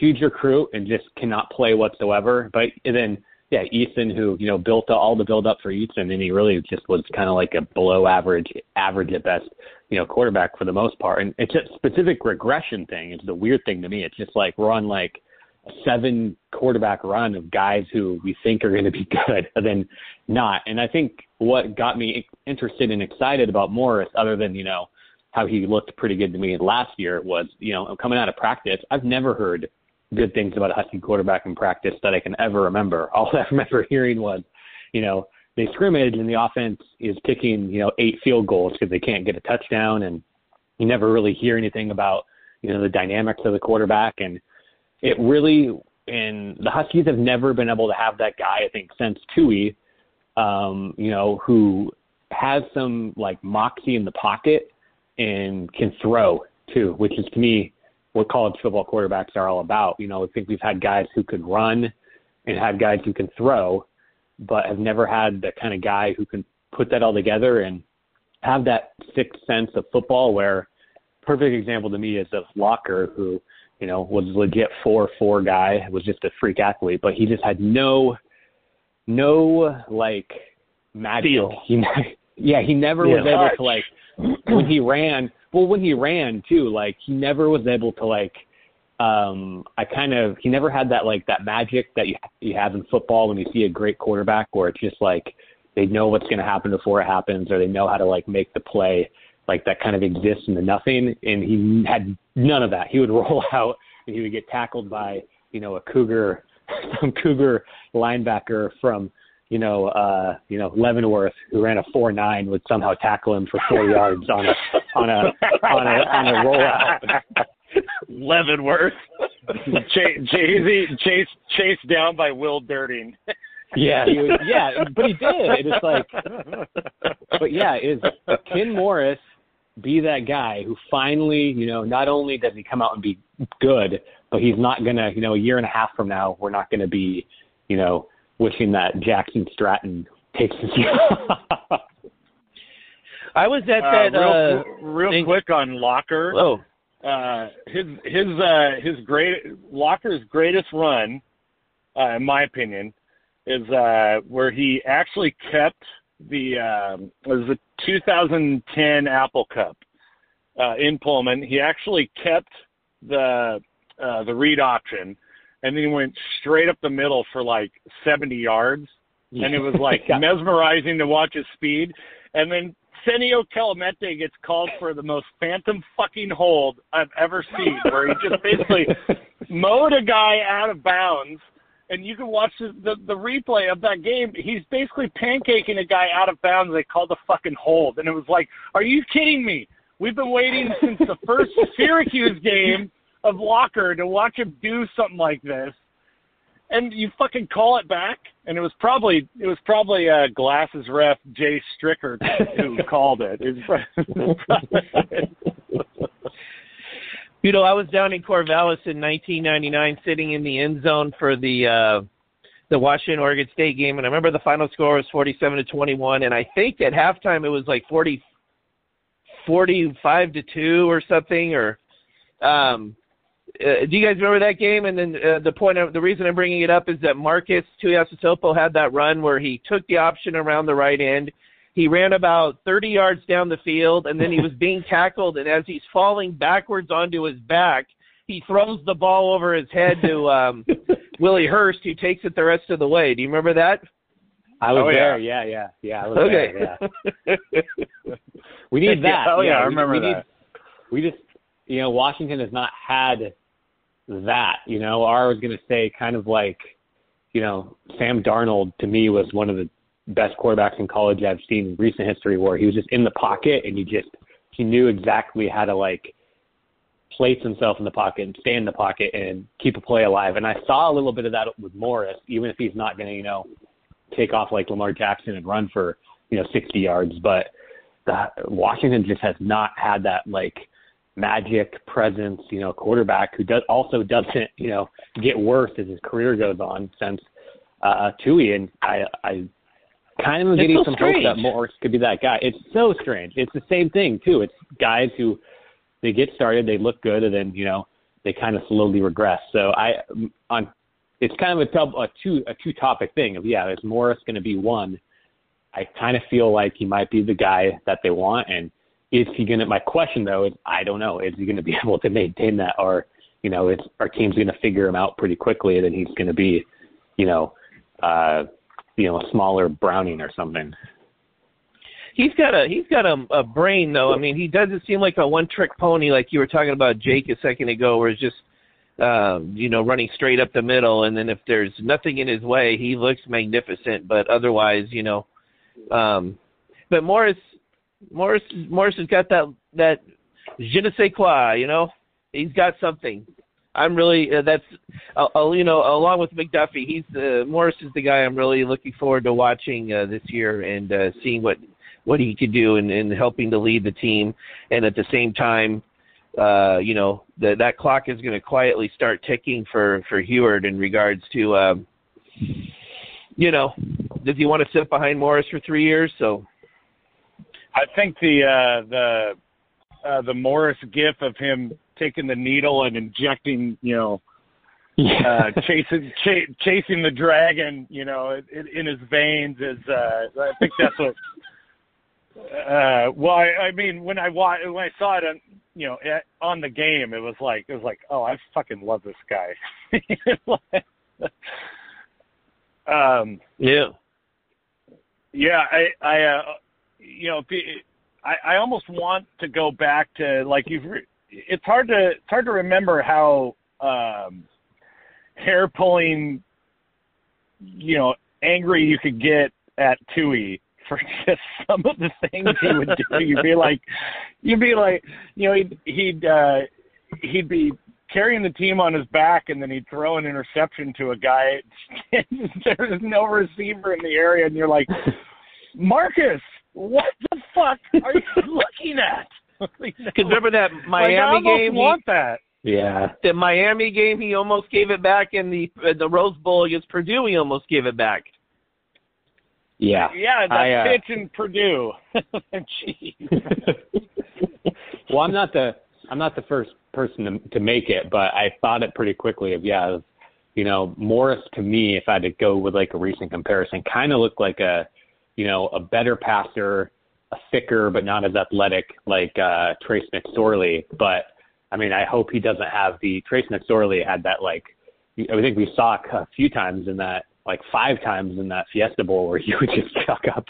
huge recruit and just cannot play whatsoever. But and then yeah, Eason who you know built all the build up for Eason and he really just was kind of like a below average, average at best, you know, quarterback for the most part. And it's a specific regression thing. It's the weird thing to me. It's just like we're on like a seven quarterback run of guys who we think are going to be good and then not. And I think what got me interested and excited about Morris, other than you know how he looked pretty good to me last year was, you know, coming out of practice, I've never heard good things about a Husky quarterback in practice that I can ever remember. All I remember hearing was, you know, they scrimmage and the offense is kicking, you know, eight field goals because they can't get a touchdown and you never really hear anything about, you know, the dynamics of the quarterback and it really and the Huskies have never been able to have that guy, I think, since Tui, um, you know, who has some like moxie in the pocket and can throw too, which is to me what college football quarterbacks are all about. You know, I think we've had guys who could run and had guys who can throw, but have never had the kind of guy who can put that all together and have that sixth sense of football where perfect example to me is of Locker who, you know, was a legit four four guy, was just a freak athlete, but he just had no no like magic. Feel. He, yeah, he never Yeah. was able to like when he ran well when he ran too like he never was able to like um i kind of he never had that like that magic that you you have in football when you see a great quarterback where it's just like they know what's going to happen before it happens or they know how to like make the play like that kind of exists in the nothing. And he had none of that. He would roll out and he would get tackled by you know a cougar some cougar linebacker from you know, uh, you know, Leavenworth, who ran a four nine, would somehow tackle him for four yards on a on a on a on a rollout. Leavenworth. Ch- Jay-Z chase chased down by Will Dirting. Yeah, he was, yeah, but he did. It's like, but yeah, is Ken Morris be that guy who finally, you know, not only does he come out and be good, but he's not gonna, you know, a year and a half from now, we're not gonna be, you know, wishing that Jackson Stratton takes his job. I was at Uh, that. real uh, real thing- quick on Locker. oh, uh, his his uh, his great Locker's greatest run, uh, in my opinion, is uh, where he actually kept the um, it was the 2010 Apple Cup uh, in Pullman. He actually kept the uh, the read option, and then he went straight up the middle for like 70 yards, and it was like Yeah. mesmerizing to watch his speed. And then Senio Kelemete gets called for the most phantom fucking hold I've ever seen, where he just basically mowed a guy out of bounds. And you can watch the, the the replay of that game. He's basically pancaking a guy out of bounds. They called the fucking hold, and it was like, "Are you kidding me? We've been waiting since the first Syracuse game of Locker to watch him do something like this." and you fucking call it back. And it was probably it was probably uh, glasses ref Jay Stricker who called it. It you know, I was down in Corvallis in 1999, sitting in the end zone for the uh, the Washington Oregon State game, and I remember the final score was 47 to 21, and I think at halftime it was like 40, 45 to two or something, or um, uh, do you guys remember that game? And then uh, the point of the reason I'm bringing it up is that Marcus Tuiasosopo had that run where he took the option around the right end. He ran about 30 yards down the field, and then he was being tackled. And as he's falling backwards onto his back, he throws the ball over his head to um, Willie Hurst, who takes it the rest of the way. Do you remember that? I was Oh, there. Yeah, yeah, yeah. I was Okay. there. Yeah. We need that. Oh yeah, I we- remember we that. Need, we just, you know, Washington has not had that. You know, I was going to say kind of like, you know, Sam Darnold to me was one of the best quarterbacks in college I've seen in recent history, where he was just in the pocket and he just he knew exactly how to like place himself in the pocket and stay in the pocket and keep a play alive. And I saw a little bit of that with Morris, even if he's not going to, you know, take off like Lamar Jackson and run for you know 60 yards, but the, Washington just has not had that like magic presence, you know, quarterback who does also doesn't you know get worse as his career goes on since uh, Tui, and I I kind of am getting so some strange. hope that Morris could be that guy. It's so strange. It's the same thing too. It's guys who they get started, they look good, and then you know they kind of slowly regress. So I on it's kind of a, tub, a two a two topic thing of yeah, is Morris going to be one? I kind of feel like he might be the guy that they want, and is he going to? My question though is I don't know. Is he going to be able to maintain that, or you know, is our team's going to figure him out pretty quickly, and then he's going to be, you know, uh, you know, a smaller Browning or something. he's got a he's got a, a brain though. I mean, he doesn't seem like a one trick pony like you were talking about Jake a second ago, where it's just um, you know running straight up the middle, and then if there's nothing in his way, he looks magnificent. But otherwise, you know, um, but Morris Morris Morris has got that that je ne sais quoi, you know, he's got something. I'm really uh, that's uh, uh, you know along with McDuffie, he's uh, Morris is the guy I'm really looking forward to watching uh, this year and uh, seeing what what he could do in, in helping to lead the team, and at the same time, uh, you know that that clock is going to quietly start ticking for for Huard in regards to um, you know does he want to sit behind Morris for three years? So I think the uh, the uh, the Morris gif of him taking the needle and injecting, you know, uh, chasing ch- chasing the dragon, you know, in, in his veins is. Uh, I think that's what. Uh, well, I, I mean, when I wa- when I saw it on, you know, at, on the game, it was like it was like, oh, I fucking love this guy. um, yeah, yeah, I, I, uh, you know, I, I almost want to go back to like you've. Re- it's hard to it's hard to remember how um, hair pulling, you know, angry you could get at Tui for just some of the things he would do. You'd be like, you'd be like, you know, he'd he'd uh, he'd be carrying the team on his back and then he'd throw an interception to a guy. There's no receiver in the area, and you're like, Marcus, what the fuck are you looking at? Because remember that Miami like, game? Want he, that? Yeah. The Miami game, he almost gave it back. In the uh, the Rose Bowl against Purdue, he almost gave it back. Yeah. Yeah, that I, uh, pitch in Purdue. Jeez. well, I'm not the I'm not the first person to, to make it, but I thought it pretty quickly of yeah, of, you know, Morris to me, if I had to go with like a recent comparison, kind of looked like a, you know, a better passer, a thicker but not as athletic like uh, Trace McSorley. But I mean, I hope he doesn't have the Trace McSorley had that like I think we saw a few times in that like five times in that Fiesta Bowl where he would just chuck up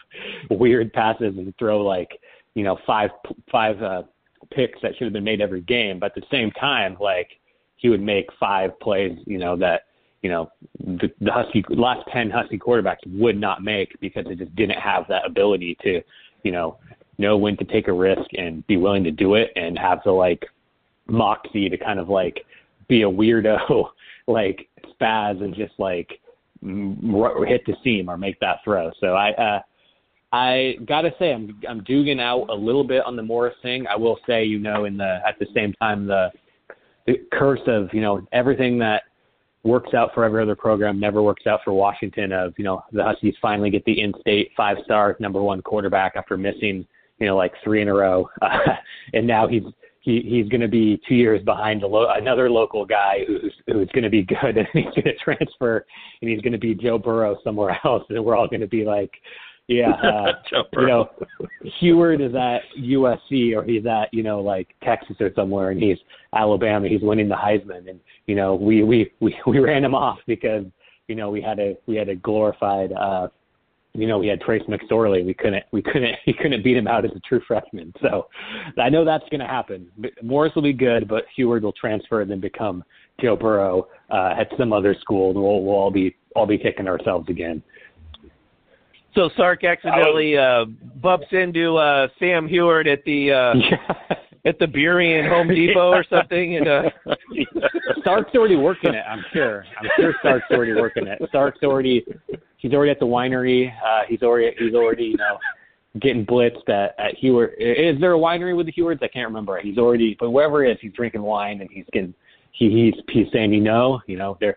weird passes and throw like you know five five uh, picks that should have been made every game. But at the same time, like he would make five plays, you know that you know the, the Husky last ten Husky quarterbacks would not make because they just didn't have that ability to you know know when to take a risk and be willing to do it and have the like moxie to kind of like be a weirdo like spaz and just like hit the seam or make that throw. So I uh I gotta say I'm I'm duging out a little bit on the Morris thing. I will say, you know, in the at the same time the the curse of, you know, everything that works out for every other program never works out for Washington of, you know, the Huskies finally get the in state five star number one quarterback after missing, you know, like three in a row. Uh, and now he's he he's going to be two years behind a lo- another local guy who's who's going to be good, and he's going to transfer, and he's going to be Joe Burrow somewhere else, and we're all going to be like, yeah, uh, you know, Huard is at USC or he's at you know like Texas or somewhere, and he's Alabama, he's winning the Heisman, and you know we we we we ran him off because you know we had a we had a glorified uh you know, we had Trace McSorley. We couldn't, we couldn't, he couldn't beat him out as a true freshman. So I know that's going to happen. Morris will be good, but Huard will transfer and then become Joe Burrow uh, at some other school, and we'll, we'll all be, all be kicking ourselves again. So Sark accidentally uh, bumps into uh, Sam Huard at the uh, yeah. at the Burien Home Depot or something, and uh, Sark's already working it. I'm sure. I'm sure Sark's already working it. Sark's already he's already at the winery. Uh, he's already he's already you know getting blitzed at at Huard. Is there a winery with the Huards? I can't remember. He's already but wherever it is, he's drinking wine and he's getting he he's he's saying you know you know they're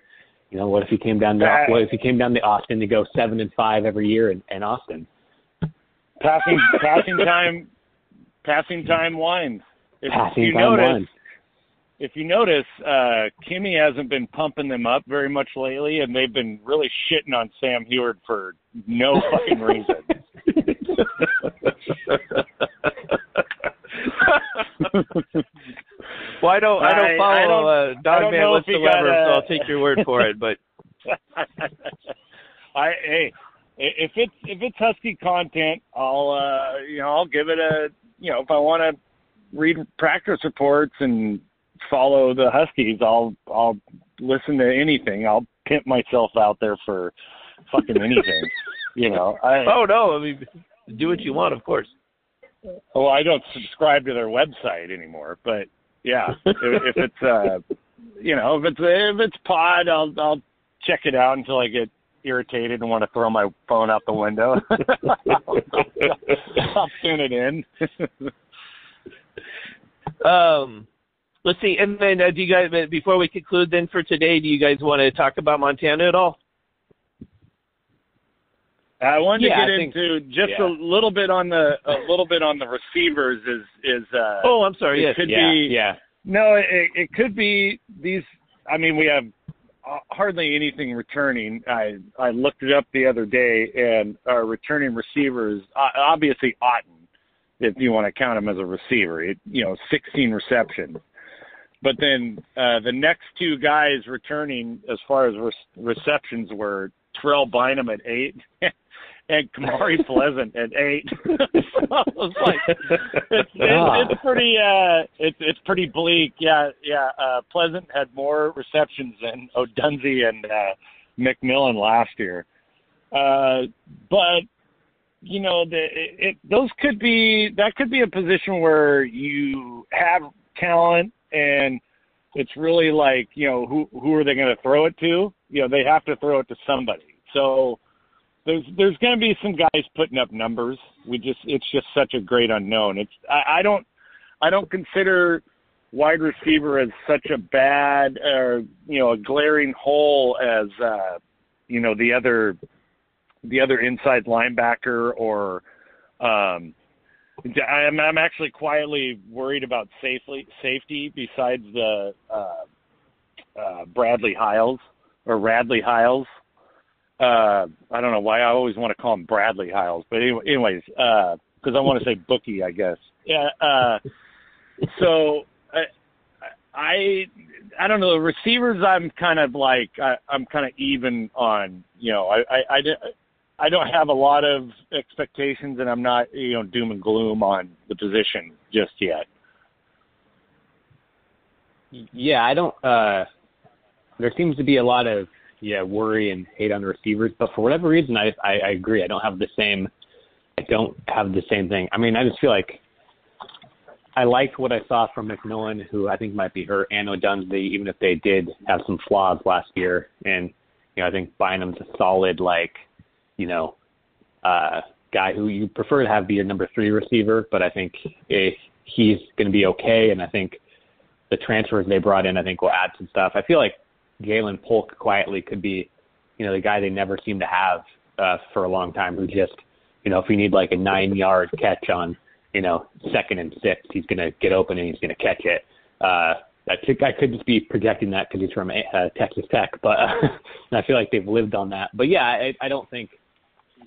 you know, what if he came down to what if he came down to Austin to go seven and five every year in, in Austin? Passing passing time passing time wines. If passing you time notice, wines. If you notice, uh Kimmy hasn't been pumping them up very much lately, and they've been really shitting on Sam Huard for no fucking reason. well, I don't. I don't follow I don't, uh, Dawgman whatsoever, got, uh, so I'll take your word for it. But I hey, if it's if it's Husky content, I'll uh, you know I'll give it a you know if I want to read practice reports and follow the Huskies, I'll I'll listen to anything. I'll pimp myself out there for fucking anything. you know. I, oh no, I mean, do what you want, of course. Well, I don't subscribe to their website anymore, but yeah, if, if it's uh, you know, if it's if it's pod, I'll I'll check it out until I get irritated and want to throw my phone out the window. I'll tune it in. um, let's see, and then uh, do you guys before we conclude then for today? Do you guys want to talk about Montana at all? I wanted yeah, to get think, into just yeah. a little bit on the a little bit on the receivers. Is is uh, oh, I'm sorry. It yes, could yeah, be, yeah. No, it, it could be these. I mean, we have uh, hardly anything returning. I I looked it up the other day, and our returning receivers, obviously Otton, if you want to count him as a receiver, it, you know, 16 receptions. But then uh, the next two guys returning as far as re- receptions were Terrell Bynum at eight and Kamari Pleasant at eight. so it's like it's, it's, it's pretty uh it's it's pretty bleak. Yeah, yeah. Uh Pleasant had more receptions than Odunze and uh McMillan last year. Uh but you know the it, it those could be that could be a position where you have talent and it's really like, you know, who who are they going to throw it to? You know, they have to throw it to somebody. So there's there's going to be some guys putting up numbers. We just it's just such a great unknown. It's I, I don't I don't consider wide receiver as such a bad or you know a glaring hole as uh, you know the other the other inside linebacker or um, I'm I'm actually quietly worried about safely safety besides the uh, uh, Bradley Hiles or Radley Hiles uh, I don't know why I always want to call him Bradley Hiles, but anyway, anyways, because uh, I want to say Bookie, I guess. Yeah. Uh, so I, I, I don't know. The receivers, I'm kind of like I, I'm kind of even on. You know, I, I, I, I don't have a lot of expectations, and I'm not you know doom and gloom on the position just yet. Yeah, I don't. uh There seems to be a lot of yeah, worry and hate on the receivers. But for whatever reason, I, I I agree. I don't have the same. I don't have the same thing. I mean, I just feel like I liked what I saw from McMillan, who I think might be hurt, and Odunze, even if they did have some flaws last year. And you know, I think Bynum's a solid, like, you know, uh, guy who you prefer to have be your number three receiver. But I think if he's going to be okay, and I think the transfers they brought in, I think will add some stuff. I feel like Ja'Lynn Polk quietly could be, you know, the guy they never seem to have uh, for a long time. Who just, you know, if we need like a nine-yard catch on, you know, second and six, he's going to get open and he's going to catch it. Uh, I think I could just be projecting that because he's from uh, Texas Tech, but uh, I feel like they've lived on that. But yeah, I, I don't think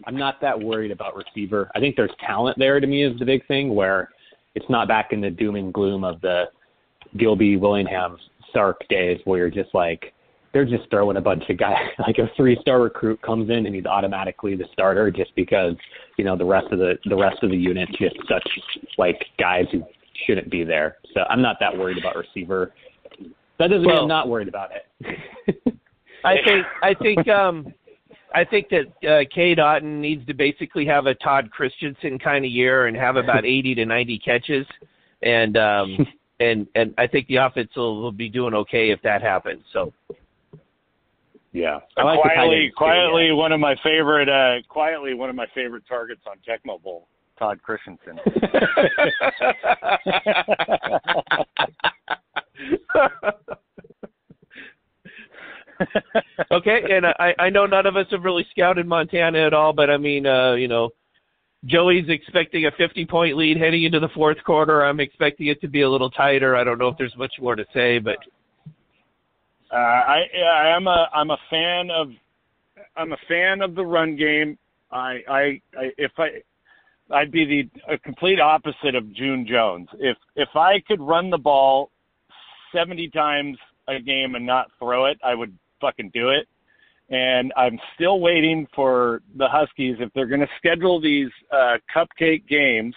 I'm not that worried about receiver. I think there's talent there to me is the big thing where it's not back in the doom and gloom of the Gilby, Willingham, Sark days where you're just like, they're just throwing a bunch of guys. Like a three star recruit comes in and he's automatically the starter just because you know the rest of the the rest of the unit just such like guys who shouldn't be there. So i'm not that worried about receiver. That doesn't well, mean i'm not worried about it. I think i think um I think that uh, Cade Otton needs to basically have a Todd Christensen kind of year and have about 80 to 90 catches, and um, and and I think the offense will, will be doing okay if that happens. So yeah, I like quietly, quietly too, yeah. one of my favorite, uh, quietly one of my favorite targets on Tecmo Bowl, Todd Christensen. okay, and I, I know none of us have really scouted Montana at all, but I mean, uh, you know, Joey's expecting a 50 point lead heading into the fourth quarter. I'm expecting it to be a little tighter. I don't know if there's much more to say, but uh, I I am a I'm a fan of I'm a fan of the run game. I I, I if I I'd be the a complete opposite of June Jones. If if I could run the ball 70 times a game and not throw it, I would fucking do it. and I'm still waiting for the Huskies if they're going to schedule these uh, cupcake games.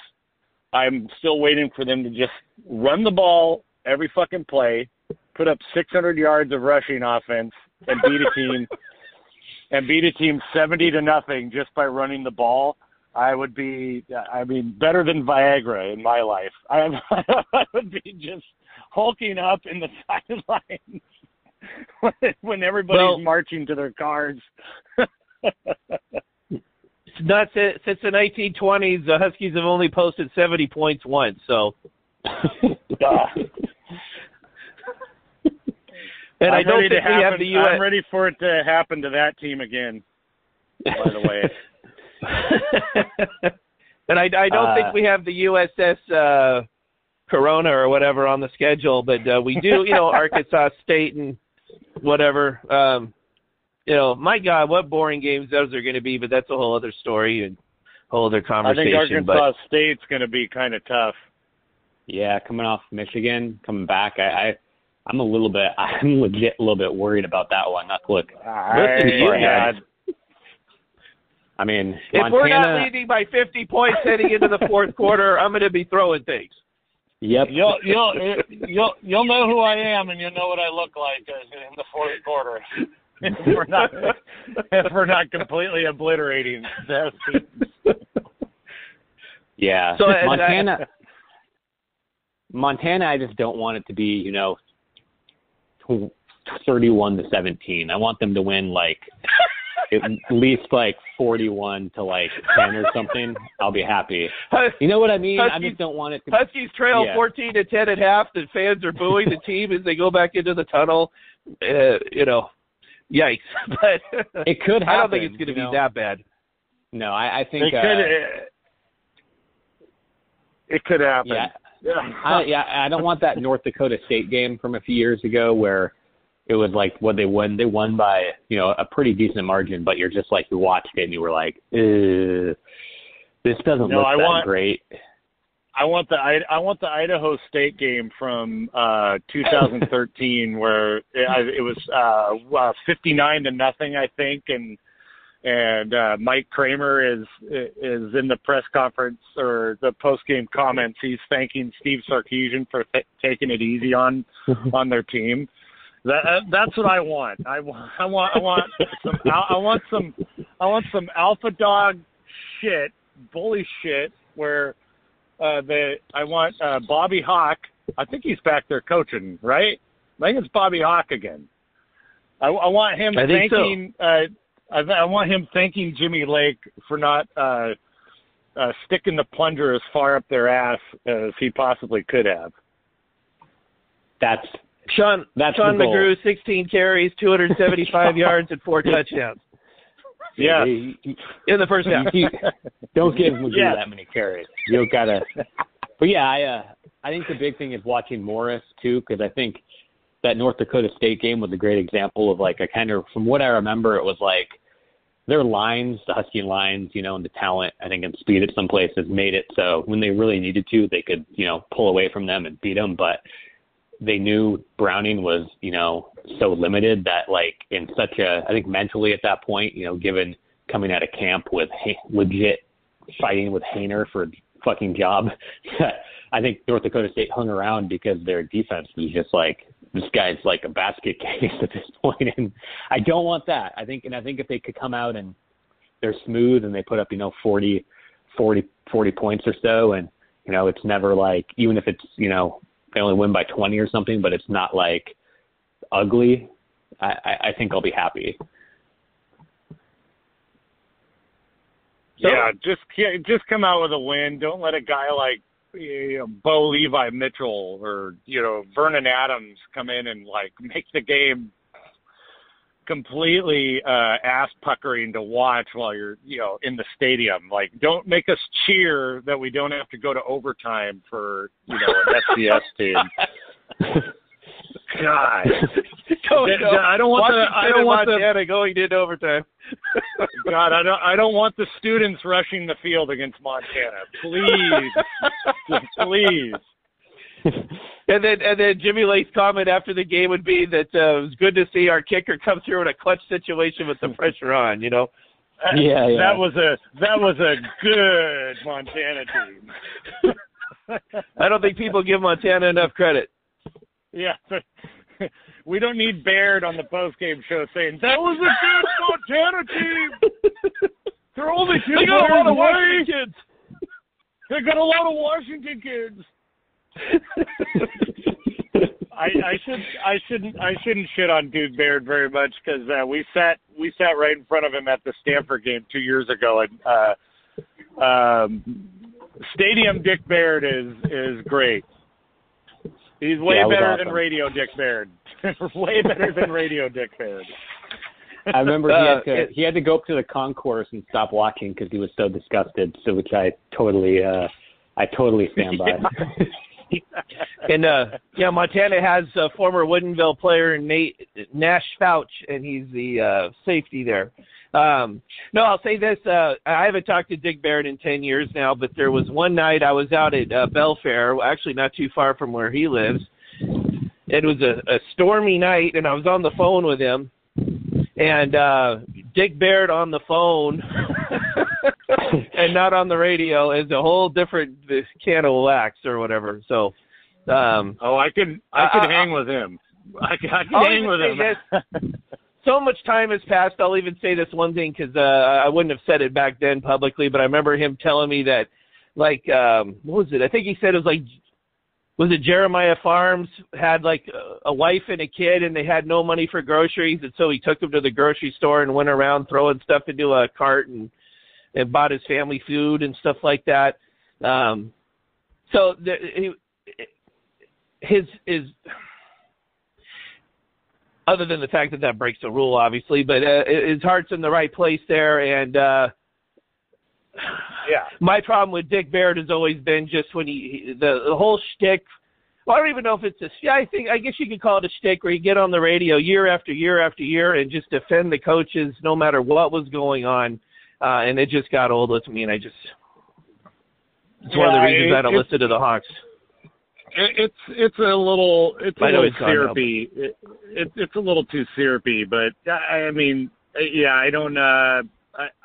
I'm still waiting for them to just run the ball every fucking play, put up 600 yards of rushing offense, and beat a team and beat a team 70 to nothing just by running the ball. I would be, I mean, better than Viagra in my life. I, I would be just hulking up in the sidelines when everybody's Well- marching to their cars. It- Since the 1920s, the Huskies have only posted 70 points once. So, and I I'm don't ready think we happen, have the U.S. I'm ready for it to happen to that team again. By the way, and I, I don't Uh, think we have the USS uh, Corona or whatever on the schedule, but uh, we do, you know, Arkansas State and whatever. Um, you know, my God, what boring games those are going to be, but that's a whole other story and whole other conversation. I conversation. think but Arkansas State's going to be kind of tough. Yeah, coming off Michigan, coming back, I, I I'm a little bit, I'm legit a little bit worried about that one. Not to look, Listen to you, I- I mean, if Montana. we're not leading by 50 points heading into the fourth quarter, I'm going to be throwing things. Yep. You'll you'll you'll you'll know who I am, and you'll know what I look like in the fourth quarter. if we're not if we're not completely obliterating the teams. Yeah. So, and Montana. Montana, I just don't want it to be, you know, 31 to 17. I want them to win like at least like 41 to like 10 or something. I'll be happy. You know what I mean? I Huskies- just don't want it to. Huskies trail Yeah. 14 to 10 at half. The fans are booing the team as they go back into the tunnel. Uh, you know, yikes! But It could happen. I don't think it's going to be know? that bad. No, I, I think. It uh, could it could happen. Yeah. Yeah. I, yeah, I don't want that North Dakota State game from a few years ago where it was like what they won. They won by you know a pretty decent margin, but you're just like you watched it and you were like, this doesn't No, look I that want- great. I want the I, I want the Idaho State game from uh 2013 where it, it was uh, uh 59 to nothing I think and and uh Mike Kramer is is in the press conference or the post game comments he's thanking Steve Sarkisian for th- taking it easy on on their team. That uh, that's what I want. I want I want I want some al- I want some I want some alpha dog shit, bully shit where uh the I want uh Bobby Hauck. I think he's back there coaching, right? I think it's Bobby Hauck again. I, I want him I think so. thanking uh I, I want him thanking Jimmy Lake for not uh uh sticking the plunger as far up their ass as he possibly could have. That's Sean That's Sean the goal. McGrew, 16 carries, 275 yards, and four touchdowns Yeah. you- you- in the first half. don't give McGee Yes. that many carries. You gotta. But yeah, I uh, I think the big thing is watching Morris too, because I think that North Dakota State game was a great example of like a kind of from what I remember, it was like their lines, the Husky lines, you know, and the talent, I think, and speed at some places made it so when they really needed to, they could, you know, pull away from them and beat them. But they knew Browning was, you know, so limited that like in such a, I think mentally at that point, you know, given coming out of camp with legit fighting with Haener for a fucking job, I think North Dakota State hung around because their defense was just like this guy's like a basket case at this point, and I don't want that. I think, and I think if they could come out and they're smooth and they put up, you know, 40, 40, 40 points or so, and you know, it's never like even if it's you know they only win by twenty or something, but it's not like ugly. I, I, I think I'll be happy. So- yeah, just just come out with a win. Don't let a guy like you know, Bo Levi Mitchell or you know Vernon Adams come in and like make the game completely uh ass puckering to watch while you're you know in the stadium. Like, don't make us cheer that we don't have to go to overtime for you know an FCS team. God, Go, Th- go. I don't want the- I don't and want the- Montana going into overtime. God, I don't I don't want the students rushing the field against Montana. Please, please. and then and then Jimmy Lake's comment after the game would be that uh, it was good to see our kicker come through in a clutch situation with the pressure on. You know. Yeah, yeah. That was a that was a good Montana team. I don't think people give Montana enough credit. Yeah, we don't need Baird on the post game show saying that was a good Montana team. They're only two They got a lot of. Washington kids. They got a lot of Washington kids. I, I should I shouldn't I shouldn't shit on Dude Baird very much because uh, we sat we sat right in front of him at the Stanford game two years ago and uh, um, Stadium Dick Baird is is great. He's way Yeah, better awesome. than Radio Dick Baird. way better than Radio Dick Baird. I remember he Uh, had to it- he had to go up to the concourse and stop watching because he was so disgusted. So which I totally uh I totally stand by. And uh yeah, Montana has a former Woodinville player Nate Nash Fouch, and he's the uh safety there. Um no, I'll say this, uh I haven't talked to Dick Barrett in ten years now, but there was one night I was out at uh Belfair, actually not too far from where he lives. It was a, a stormy night and I was on the phone with him and uh Dick Barrett on the phone and not on the radio is a whole different can of wax or whatever. So um Oh, I could I could hang with him. I could, I could hang with him. so much time has passed. I'll even say this one thing because uh, I wouldn't have said it back then publicly, but I remember him telling me that, like, um, what was it? I think he said it was like, was it Jeremiah Pharms had like a, a wife and a kid, and they had no money for groceries, and so he took them to the grocery store and went around throwing stuff into a cart and and bought his family food and stuff like that. Um, so the, he, his his other than the fact that that breaks the rule, obviously, but uh, his heart's in the right place there. And uh, yeah. my problem with Dick Barrett has always been just when he, he the, the whole shtick. Well, I don't even know if it's a. Yeah, I think I guess you could call it a shtick, where you get on the radio year after year after year and just defend the coaches no matter what was going on, uh, and it just got old with me, and I just. It's one of the reasons it- I don't listen to the Hawks. It, it's it's a little it's a I little it's gone now, syrupy. It, it, it's a little too syrupy, but I, I mean, yeah, I don't. uh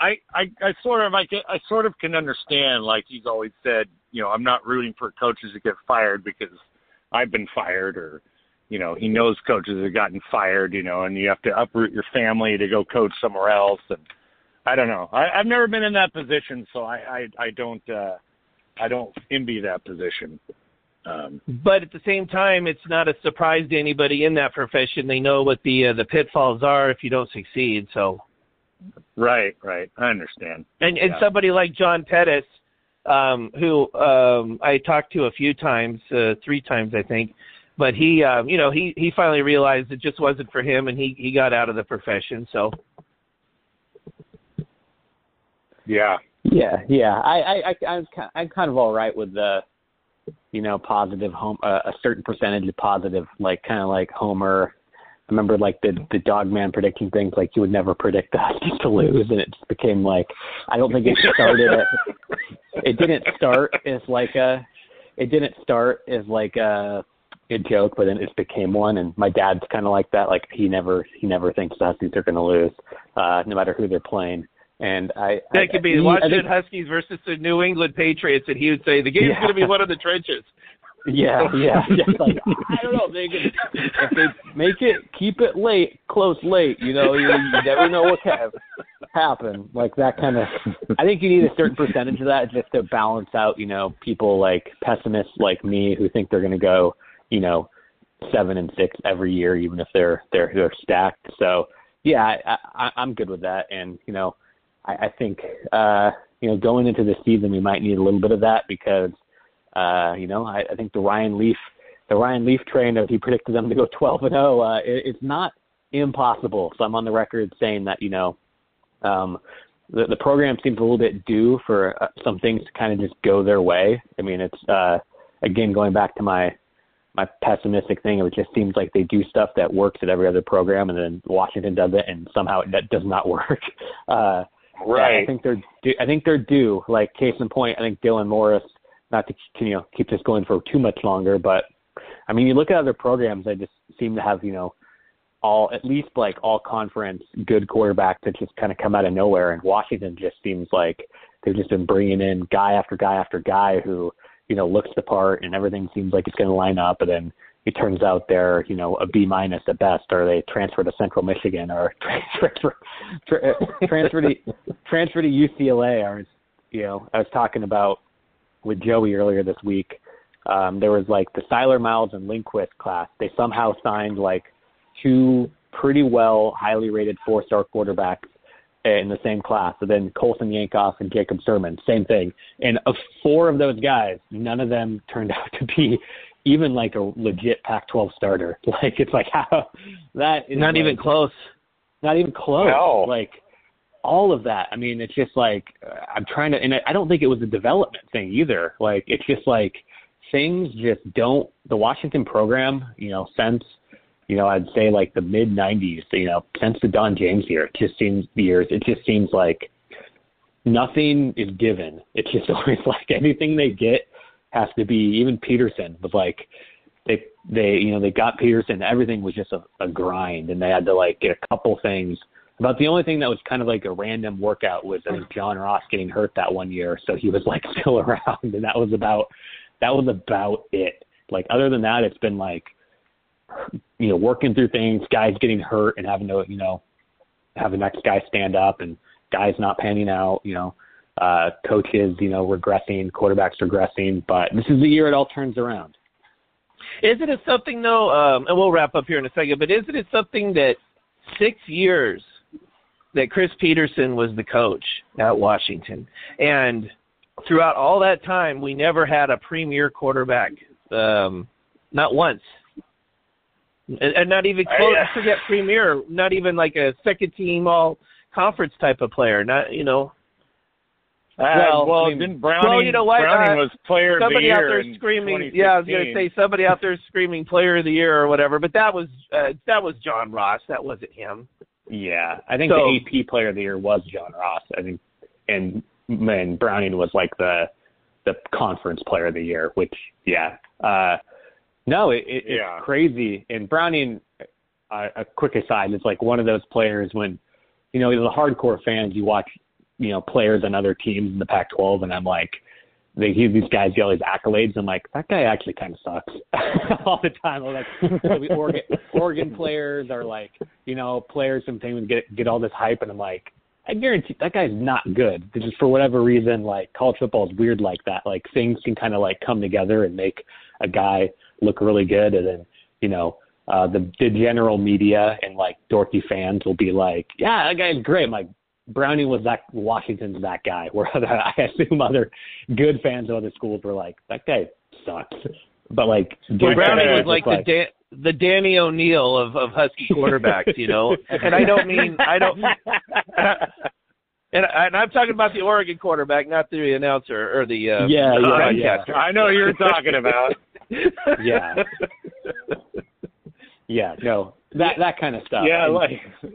I, I I sort of I get I sort of can understand. Like he's always said, you know, I'm not rooting for coaches to get fired because I've been fired, or you know, he knows coaches have gotten fired. You know, and you have to uproot your family to go coach somewhere else. And I don't know. I, I've never been in that position, so I I, I don't uh I don't envy that position. Um, but at the same time, it's not a surprise to anybody in that profession. They know what the uh, the pitfalls are if you don't succeed. So, Right, right. I understand. and and somebody like John Pettis, um, who um, I talked to a few times, uh, three times I think, but he, um, you know, he he finally realized it just wasn't for him, and he he got out of the profession. So, Yeah. Yeah, yeah. I, I, I I'm, ki- I'm kind of all right with the, you know, positive home, uh, a certain percentage of positive, like kind of like Homer. I remember like the the dog man predicting things like you would never predict us to lose, and it just became like I don't think it started. At, it didn't start as like a, it didn't start as like a, a joke, but then it became one. And my dad's kind of like that. Like he never he never thinks the Huskies are going to lose, uh, no matter who they're playing. And I that I, could be he- the Washington think- Huskies versus the New England Patriots, and he would say the game's Yeah. going to be one of the trenches. Yeah, yeah. Just like I don't know, they could if they make it keep it late, close late, you know, you, you never know what can happen. Like that kind of I think you need a certain percentage of that just to balance out, you know, people like pessimists like me who think they're gonna go, you know, seven and six every year, even if they're they're they're stacked. So yeah, I, I I'm good with that and, you know, I, I think uh, you know, going into the season we might need a little bit of that because uh, you know, I, I think the Ryan Leaf, the Ryan Leaf train, if he predicted them to go 12 and 0, uh, it, it's not impossible. So I'm on the record saying that you know, um, the the program seems a little bit due for uh, some things to kind of just go their way. I mean, it's uh, again going back to my my pessimistic thing. It just seems like they do stuff that works at every other program, and then Washington does it, and somehow it that does not work. Uh, yeah, I think they're due, I think they're due. Like case in point, I think Dylan Morris not to you know keep this going for too much longer, but I mean, you look at other programs that just seem to have you know all at least like all conference good quarterbacks that just kind of come out of nowhere, and Washington just seems like they've just been bringing in guy after guy after guy who you know looks the part, and everything seems like it's going to line up, and then it turns out they're you know a B minus at best, or they transfer to Central Michigan, or transfer tra- transfer to transfer to UCLA. I was you know I was talking about with Joey earlier this week. Um, there was like the Cyler Miles and Lindquist class. They somehow signed like two pretty well, highly rated four star quarterbacks in the same class. So then Colson Yankoff and Jacob Sirmon, same thing. And of four of those guys, none of them turned out to be even like a legit Pac-12 starter. Like it's like how that is not like, even close. Not even close. No. Like all of that. I mean, it's just like uh, I'm trying to, and I don't think it was a development thing either. Like it's just like things just don't. The Washington program, you know, since you know, I'd say like the mid '90s, you know, since the Don James year, it just seems years. It just seems like nothing is given. It's just always like anything they get has to be. Even Petersen was like they they you know they got Petersen. Everything was just a, a grind, and they had to like get a couple things. About the only thing that was kind of like a random workout was I think John Ross getting hurt that one year, so he was like still around, and that was about that was about it. Like other than that, it's been like you know working through things, guys getting hurt and having to you know have the next guy stand up, and guys not panning out. You know, uh, coaches you know regressing, quarterbacks regressing, but this is the year it all turns around. Isn't it something though? Um, and we'll wrap up here in a second. But isn't it something that six years that Chris Petersen was the coach at Washington, and throughout all that time, we never had a premier quarterback, um, not once, and, and not even close. I- forget premier, not even like a second team all conference type of player. Not you know. Well, well, I mean- didn't Browning? Well, you know what, Browning uh, was player of the somebody year out there in screaming yeah i was going to say somebody out there screaming player of the year or whatever but that was uh, that was john ross that wasn't him Yeah, I think So- the AP Player of the Year was John Ross. I think, and and Browning was like the the Conference Player of the Year. Which, yeah, uh, no, it, it, Yeah. it's crazy. And Browning, uh, a quick aside, is like one of those players when, you know, the hardcore fans, you watch, you know, players on other teams in the Pac-12, and I'm like, they hear these guys get all these accolades. I'm like, that guy actually kind of sucks all the time. I'm like, Oregon, Oregon players are like, you know, players sometimes get get all this hype, and I'm like, I guarantee that guy's not good. Just for whatever reason, like college football is weird like that. Like things can kind of like come together and make a guy look really good, and then you know. Uh, the the general media and like dorky fans will be like, "Yeah, that guy's great." I'm like, Browning was that Washington's that guy. Where other, I assume other good fans of other schools were like, that guy sucks. But like, well, browning was like, the Dan, the danny o'neil of of husky quarterbacks you know and i don't mean i don't and, I- and i'm talking about the oregon quarterback not the announcer or the uh Yeah, yeah, broadcaster. I know you're talking about. yeah, yeah, no, that that kind of stuff. Yeah, And- like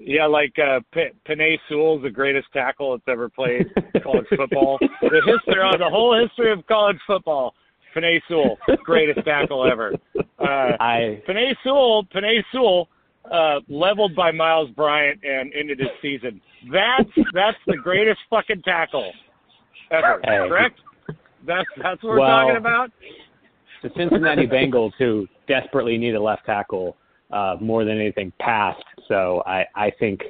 yeah, like uh, P- Penei Sewell's the greatest tackle that's ever played college football. The history, uh, the whole history of college football. Penei Sewell, greatest tackle ever. Uh, I Penei Sewell, Penei Sewell, uh, leveled by Myles Bryant and ended his season. That's that's the greatest fucking tackle ever. Hey. Correct? That's that's what we're Well, talking about. the Cincinnati Bengals, who desperately need a left tackle uh, more than anything, past. So I I think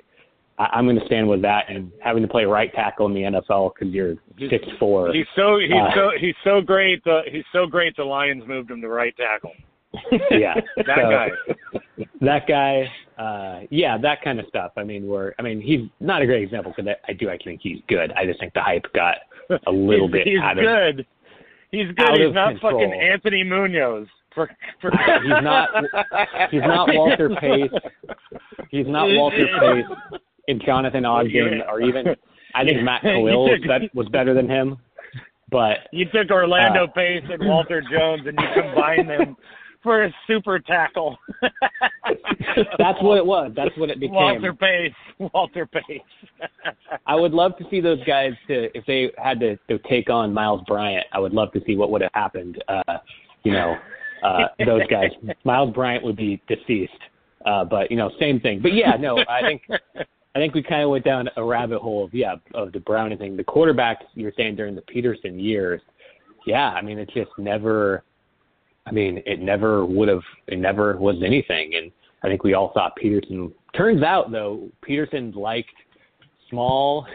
I, I'm going to stand with that and having to play right tackle in the NFL because you're six four. He's so he's Uh, so he's so great. The he's so great. The Lions moved him to right tackle. yeah, That so- guy. that guy, uh, yeah, that kind of stuff. I mean, we're, I mean, he's not a great example because I, I do actually think he's good. I just think the hype got a little he's, bit He's out of. good. He's good. he's not control. fucking Anthony Munoz. For, for He's not. He's not Walter Pace. He's not Walter Pace and Jonathan Ogden, or even I think Matt Kalil was, was better than him. But You took Orlando Uh, Pace and Walter Jones and you combine them for a super tackle. That's what it was. That's what it became. Walter Pace. Walter Pace. I would love to see those guys to if they had to, to take on Myles Bryant. I would love to see what would have happened. Uh, you know, uh, those guys. Myles Bryant would be deceased. Uh, but you know, same thing. But yeah, no, I think I think we kind of went down a rabbit hole of yeah of the Browning thing. The quarterbacks you're saying during the Petersen years, yeah, I mean it just never. I mean, it never would have. It never was anything, and I think we all thought Petersen. Turns out though, Petersen liked small,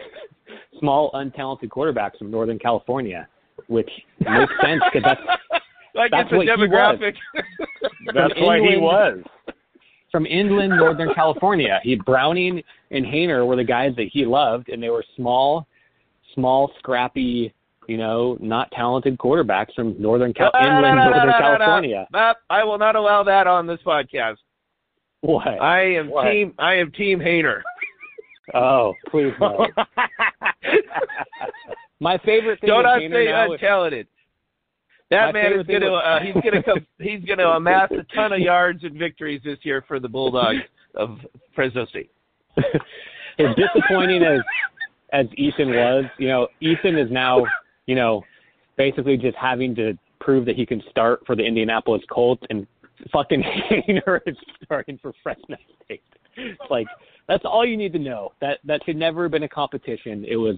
small untalented quarterbacks from Northern California, which makes sense because that's like That's it's a demographic. That's why he was. from inland Northern California. He Browning and Haener were the guys that he loved, and they were small, small, scrappy, you know, not talented quarterbacks from Northern Cal- No, no, no, inland no, no, Northern. California. I will not allow that on this podcast. What? I am What? team. I am team Haener. oh, please no. My favorite thing Don't I say now is- untalented. That My man is going to was- uh, he's going to come he's going to amass a ton of yards and victories this year for the Bulldogs of Fresno State. as disappointing as as Ethan was, you know, Ethan is now, you know, basically just having to prove that he can start for the Indianapolis Colts and fucking Haener is starting for Fresno State. It's like that's all you need to know. That that should never have been a competition. It was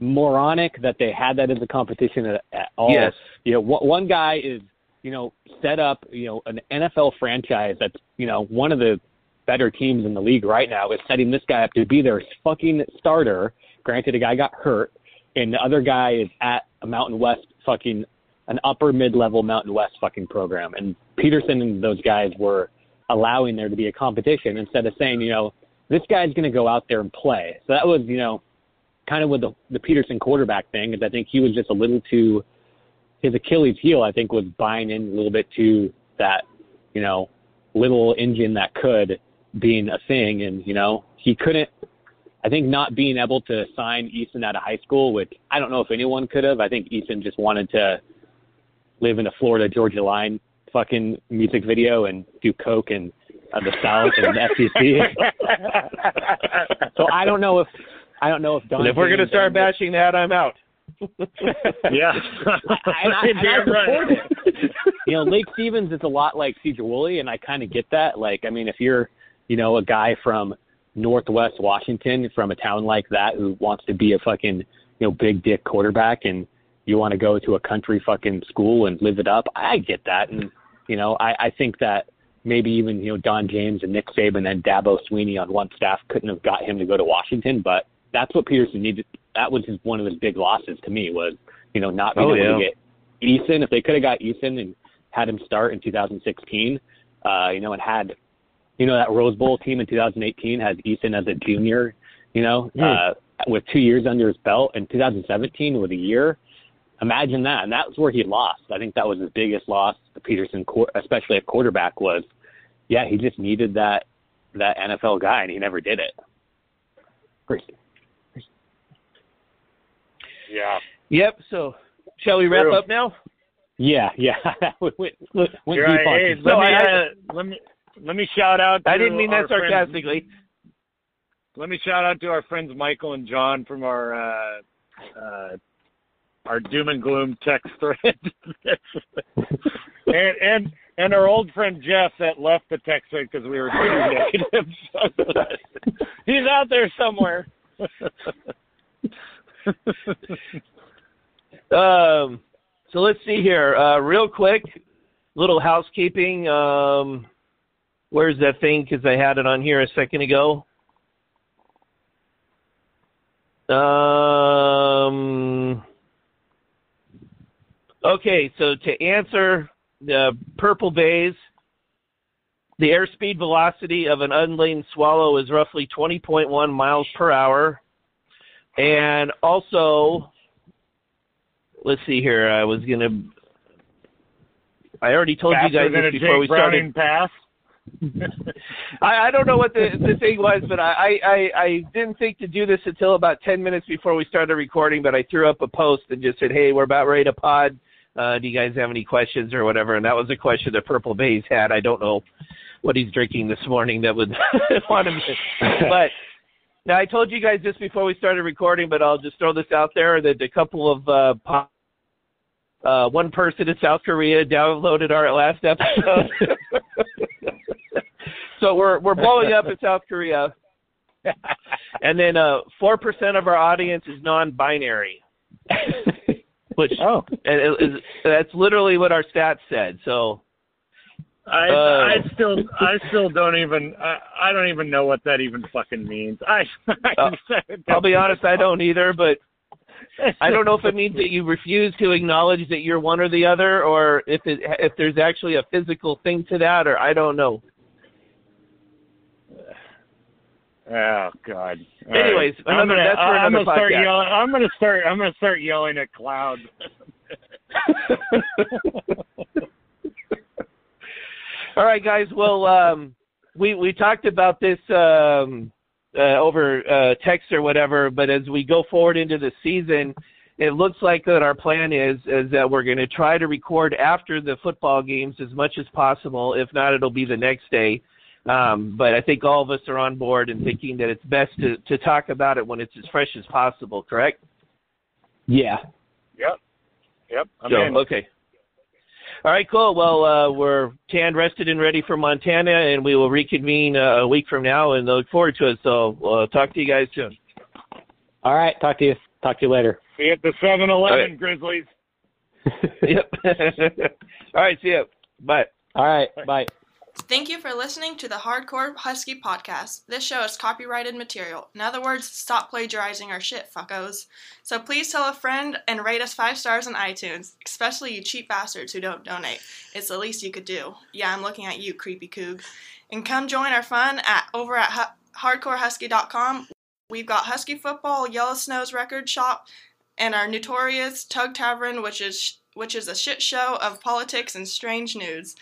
moronic that they had that as a competition at, at all. Yes. You know, one, one guy is, you know, set up, you know, an NFL franchise that's, you know, one of the better teams in the league right now is setting this guy up to be their fucking starter. Granted, a guy got hurt, and the other guy is at a Mountain West fucking an upper mid-level Mountain West fucking program. And Petersen and those guys were allowing there to be a competition instead of saying, you know, this guy's going to go out there and play. So that was, you know, kind of with the, the Petersen quarterback thing, is I think he was just a little too his Achilles heel. I think was buying in a little bit to that, you know, little engine that could being a thing, and you know he couldn't. I think not being able to sign Eason out of high school, which I don't know if anyone could have. I think Eason just wanted to live in a Florida Georgia line fucking music video and do coke and uh, the South and the SEC. so I don't know if I don't know if Don. And if we're going to start bashing that, I'm out. yeah. and I, and I Damn right. it. You know, Lake Stevens is a lot like Sedro-Woolley, and I kind of get that. Like, I mean, if you're, you know, a guy from Northwest Washington, from a town like that, who wants to be a fucking, you know, big dick quarterback, and you want to go to a country fucking school and live it up, I get that. And you know, I, I think that maybe even you know Don James and Nick Saban and Dabo Swinney on one staff couldn't have got him to go to Washington, but that's what Petersen needed. That was his, one of his big losses to me was you know not being Oh, able to get Eason. If they could have got Eason and had him start in 2016, uh, you know, and had you know that Rose Bowl team in 2018 has Eason as a junior, you know, Hmm. uh, with two years under his belt, and 2017 with a year. Imagine that, and that's where he lost. I think that was his biggest loss to Petersen, especially at quarterback. Was yeah, he just needed that that NFL guy, and he never did it. Crazy. Yeah. Yep. So, shall we wrap True. up now? Yeah, yeah. went, went, went deep right. on Hey, some let No, me I- uh, let me let me shout out. To I didn't mean that our friends- sarcastically. let me shout out to our friends Michael and John from our uh, uh, our doom and gloom text thread, and and and our old friend Jeff that left the text thread because we were too negative. He's out there somewhere. Um, so let's see here. Uh, real quick, little housekeeping. Um, where's that thing? Because I had it on here a second ago. Um. Okay, so to answer the purple bays, the airspeed velocity of an unladen swallow is roughly 20.1 miles per hour. And also, let's see here. I was gonna. I already told you guys this before we started. Pass. I, I don't know what the the thing was, but I, I I didn't think to do this until about ten minutes before we started recording. But I threw up a post and just said, "Hey, we're about ready to pod. Uh, do you guys have any questions or whatever? And that was a question that Purple Bays had. I don't know what he's drinking this morning that would want him to. But now I told you guys this before we started recording, but I'll just throw this out there that a couple of uh, pop, uh, one person in South Korea downloaded our last episode. so we're we're blowing up in South Korea. and then uh four percent of our audience is non-binary, which oh, and it, it, that's literally what our stats said. So I Uh, I still I still don't even I, I don't even know what that even fucking means. I, I Uh, I'll be honest, I don't either, but I don't know if it means that you refuse to acknowledge that you're one or the other, or if it if there's actually a physical thing to that, or I don't know. Oh God. All Anyways, right. I'm another- gonna, that's for I'm gonna start podcast. yelling. I'm gonna start. I'm gonna start yelling at clouds. All right, guys. Well, um, we we talked about this um, uh, over uh, text or whatever, but as we go forward into the season, it looks like that our plan is is that we're going to try to record after the football games as much as possible. If not, it'll be the next day. Um, but I think all of us are on board and thinking that it's best to, to talk about it when it's as fresh as possible. Correct? yeah. Yep. Yep. I'm So, in. okay. All right, cool. Well, uh, we're tan rested and ready for Montana, and we will reconvene uh, a week from now and look forward to it. So, we'll talk to you guys soon. All right. Talk to you. Talk to you later. See you at the 7-Eleven, right. Grizzlies. Yep. All right, see you. Bye. All right. Bye. Thank you for listening to the Hardcore Husky podcast. This show is copyrighted material. In other words, stop plagiarizing our shit, fuckos. So please tell a friend and rate us five stars on iTunes, especially you cheap bastards who don't donate. It's the least you could do. Yeah, I'm looking at you, creepy coog. And come join our fun at over at hu- hardcorehusky.com. We've got Husky Football, Yellow Snow's record shop, and our notorious Tug Tavern, which is which is a shit show of politics and strange news.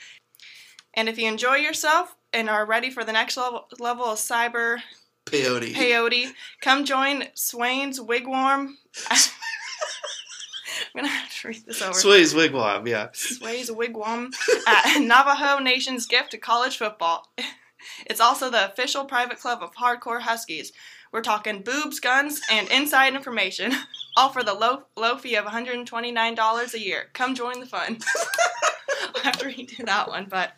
And if you enjoy yourself and are ready for the next level, level of cyber Peyote. peyote, come join Swain's Wigwam. I'm gonna have to read this over. Sway's Wigwam, yeah. Sway's Wigwam at Navajo Nation's gift to college football. It's also the official private club of hardcore Huskies. We're talking boobs, guns, and inside information, all for the low low fee of $129 a year. Come join the fun. I'll have to redo that one, but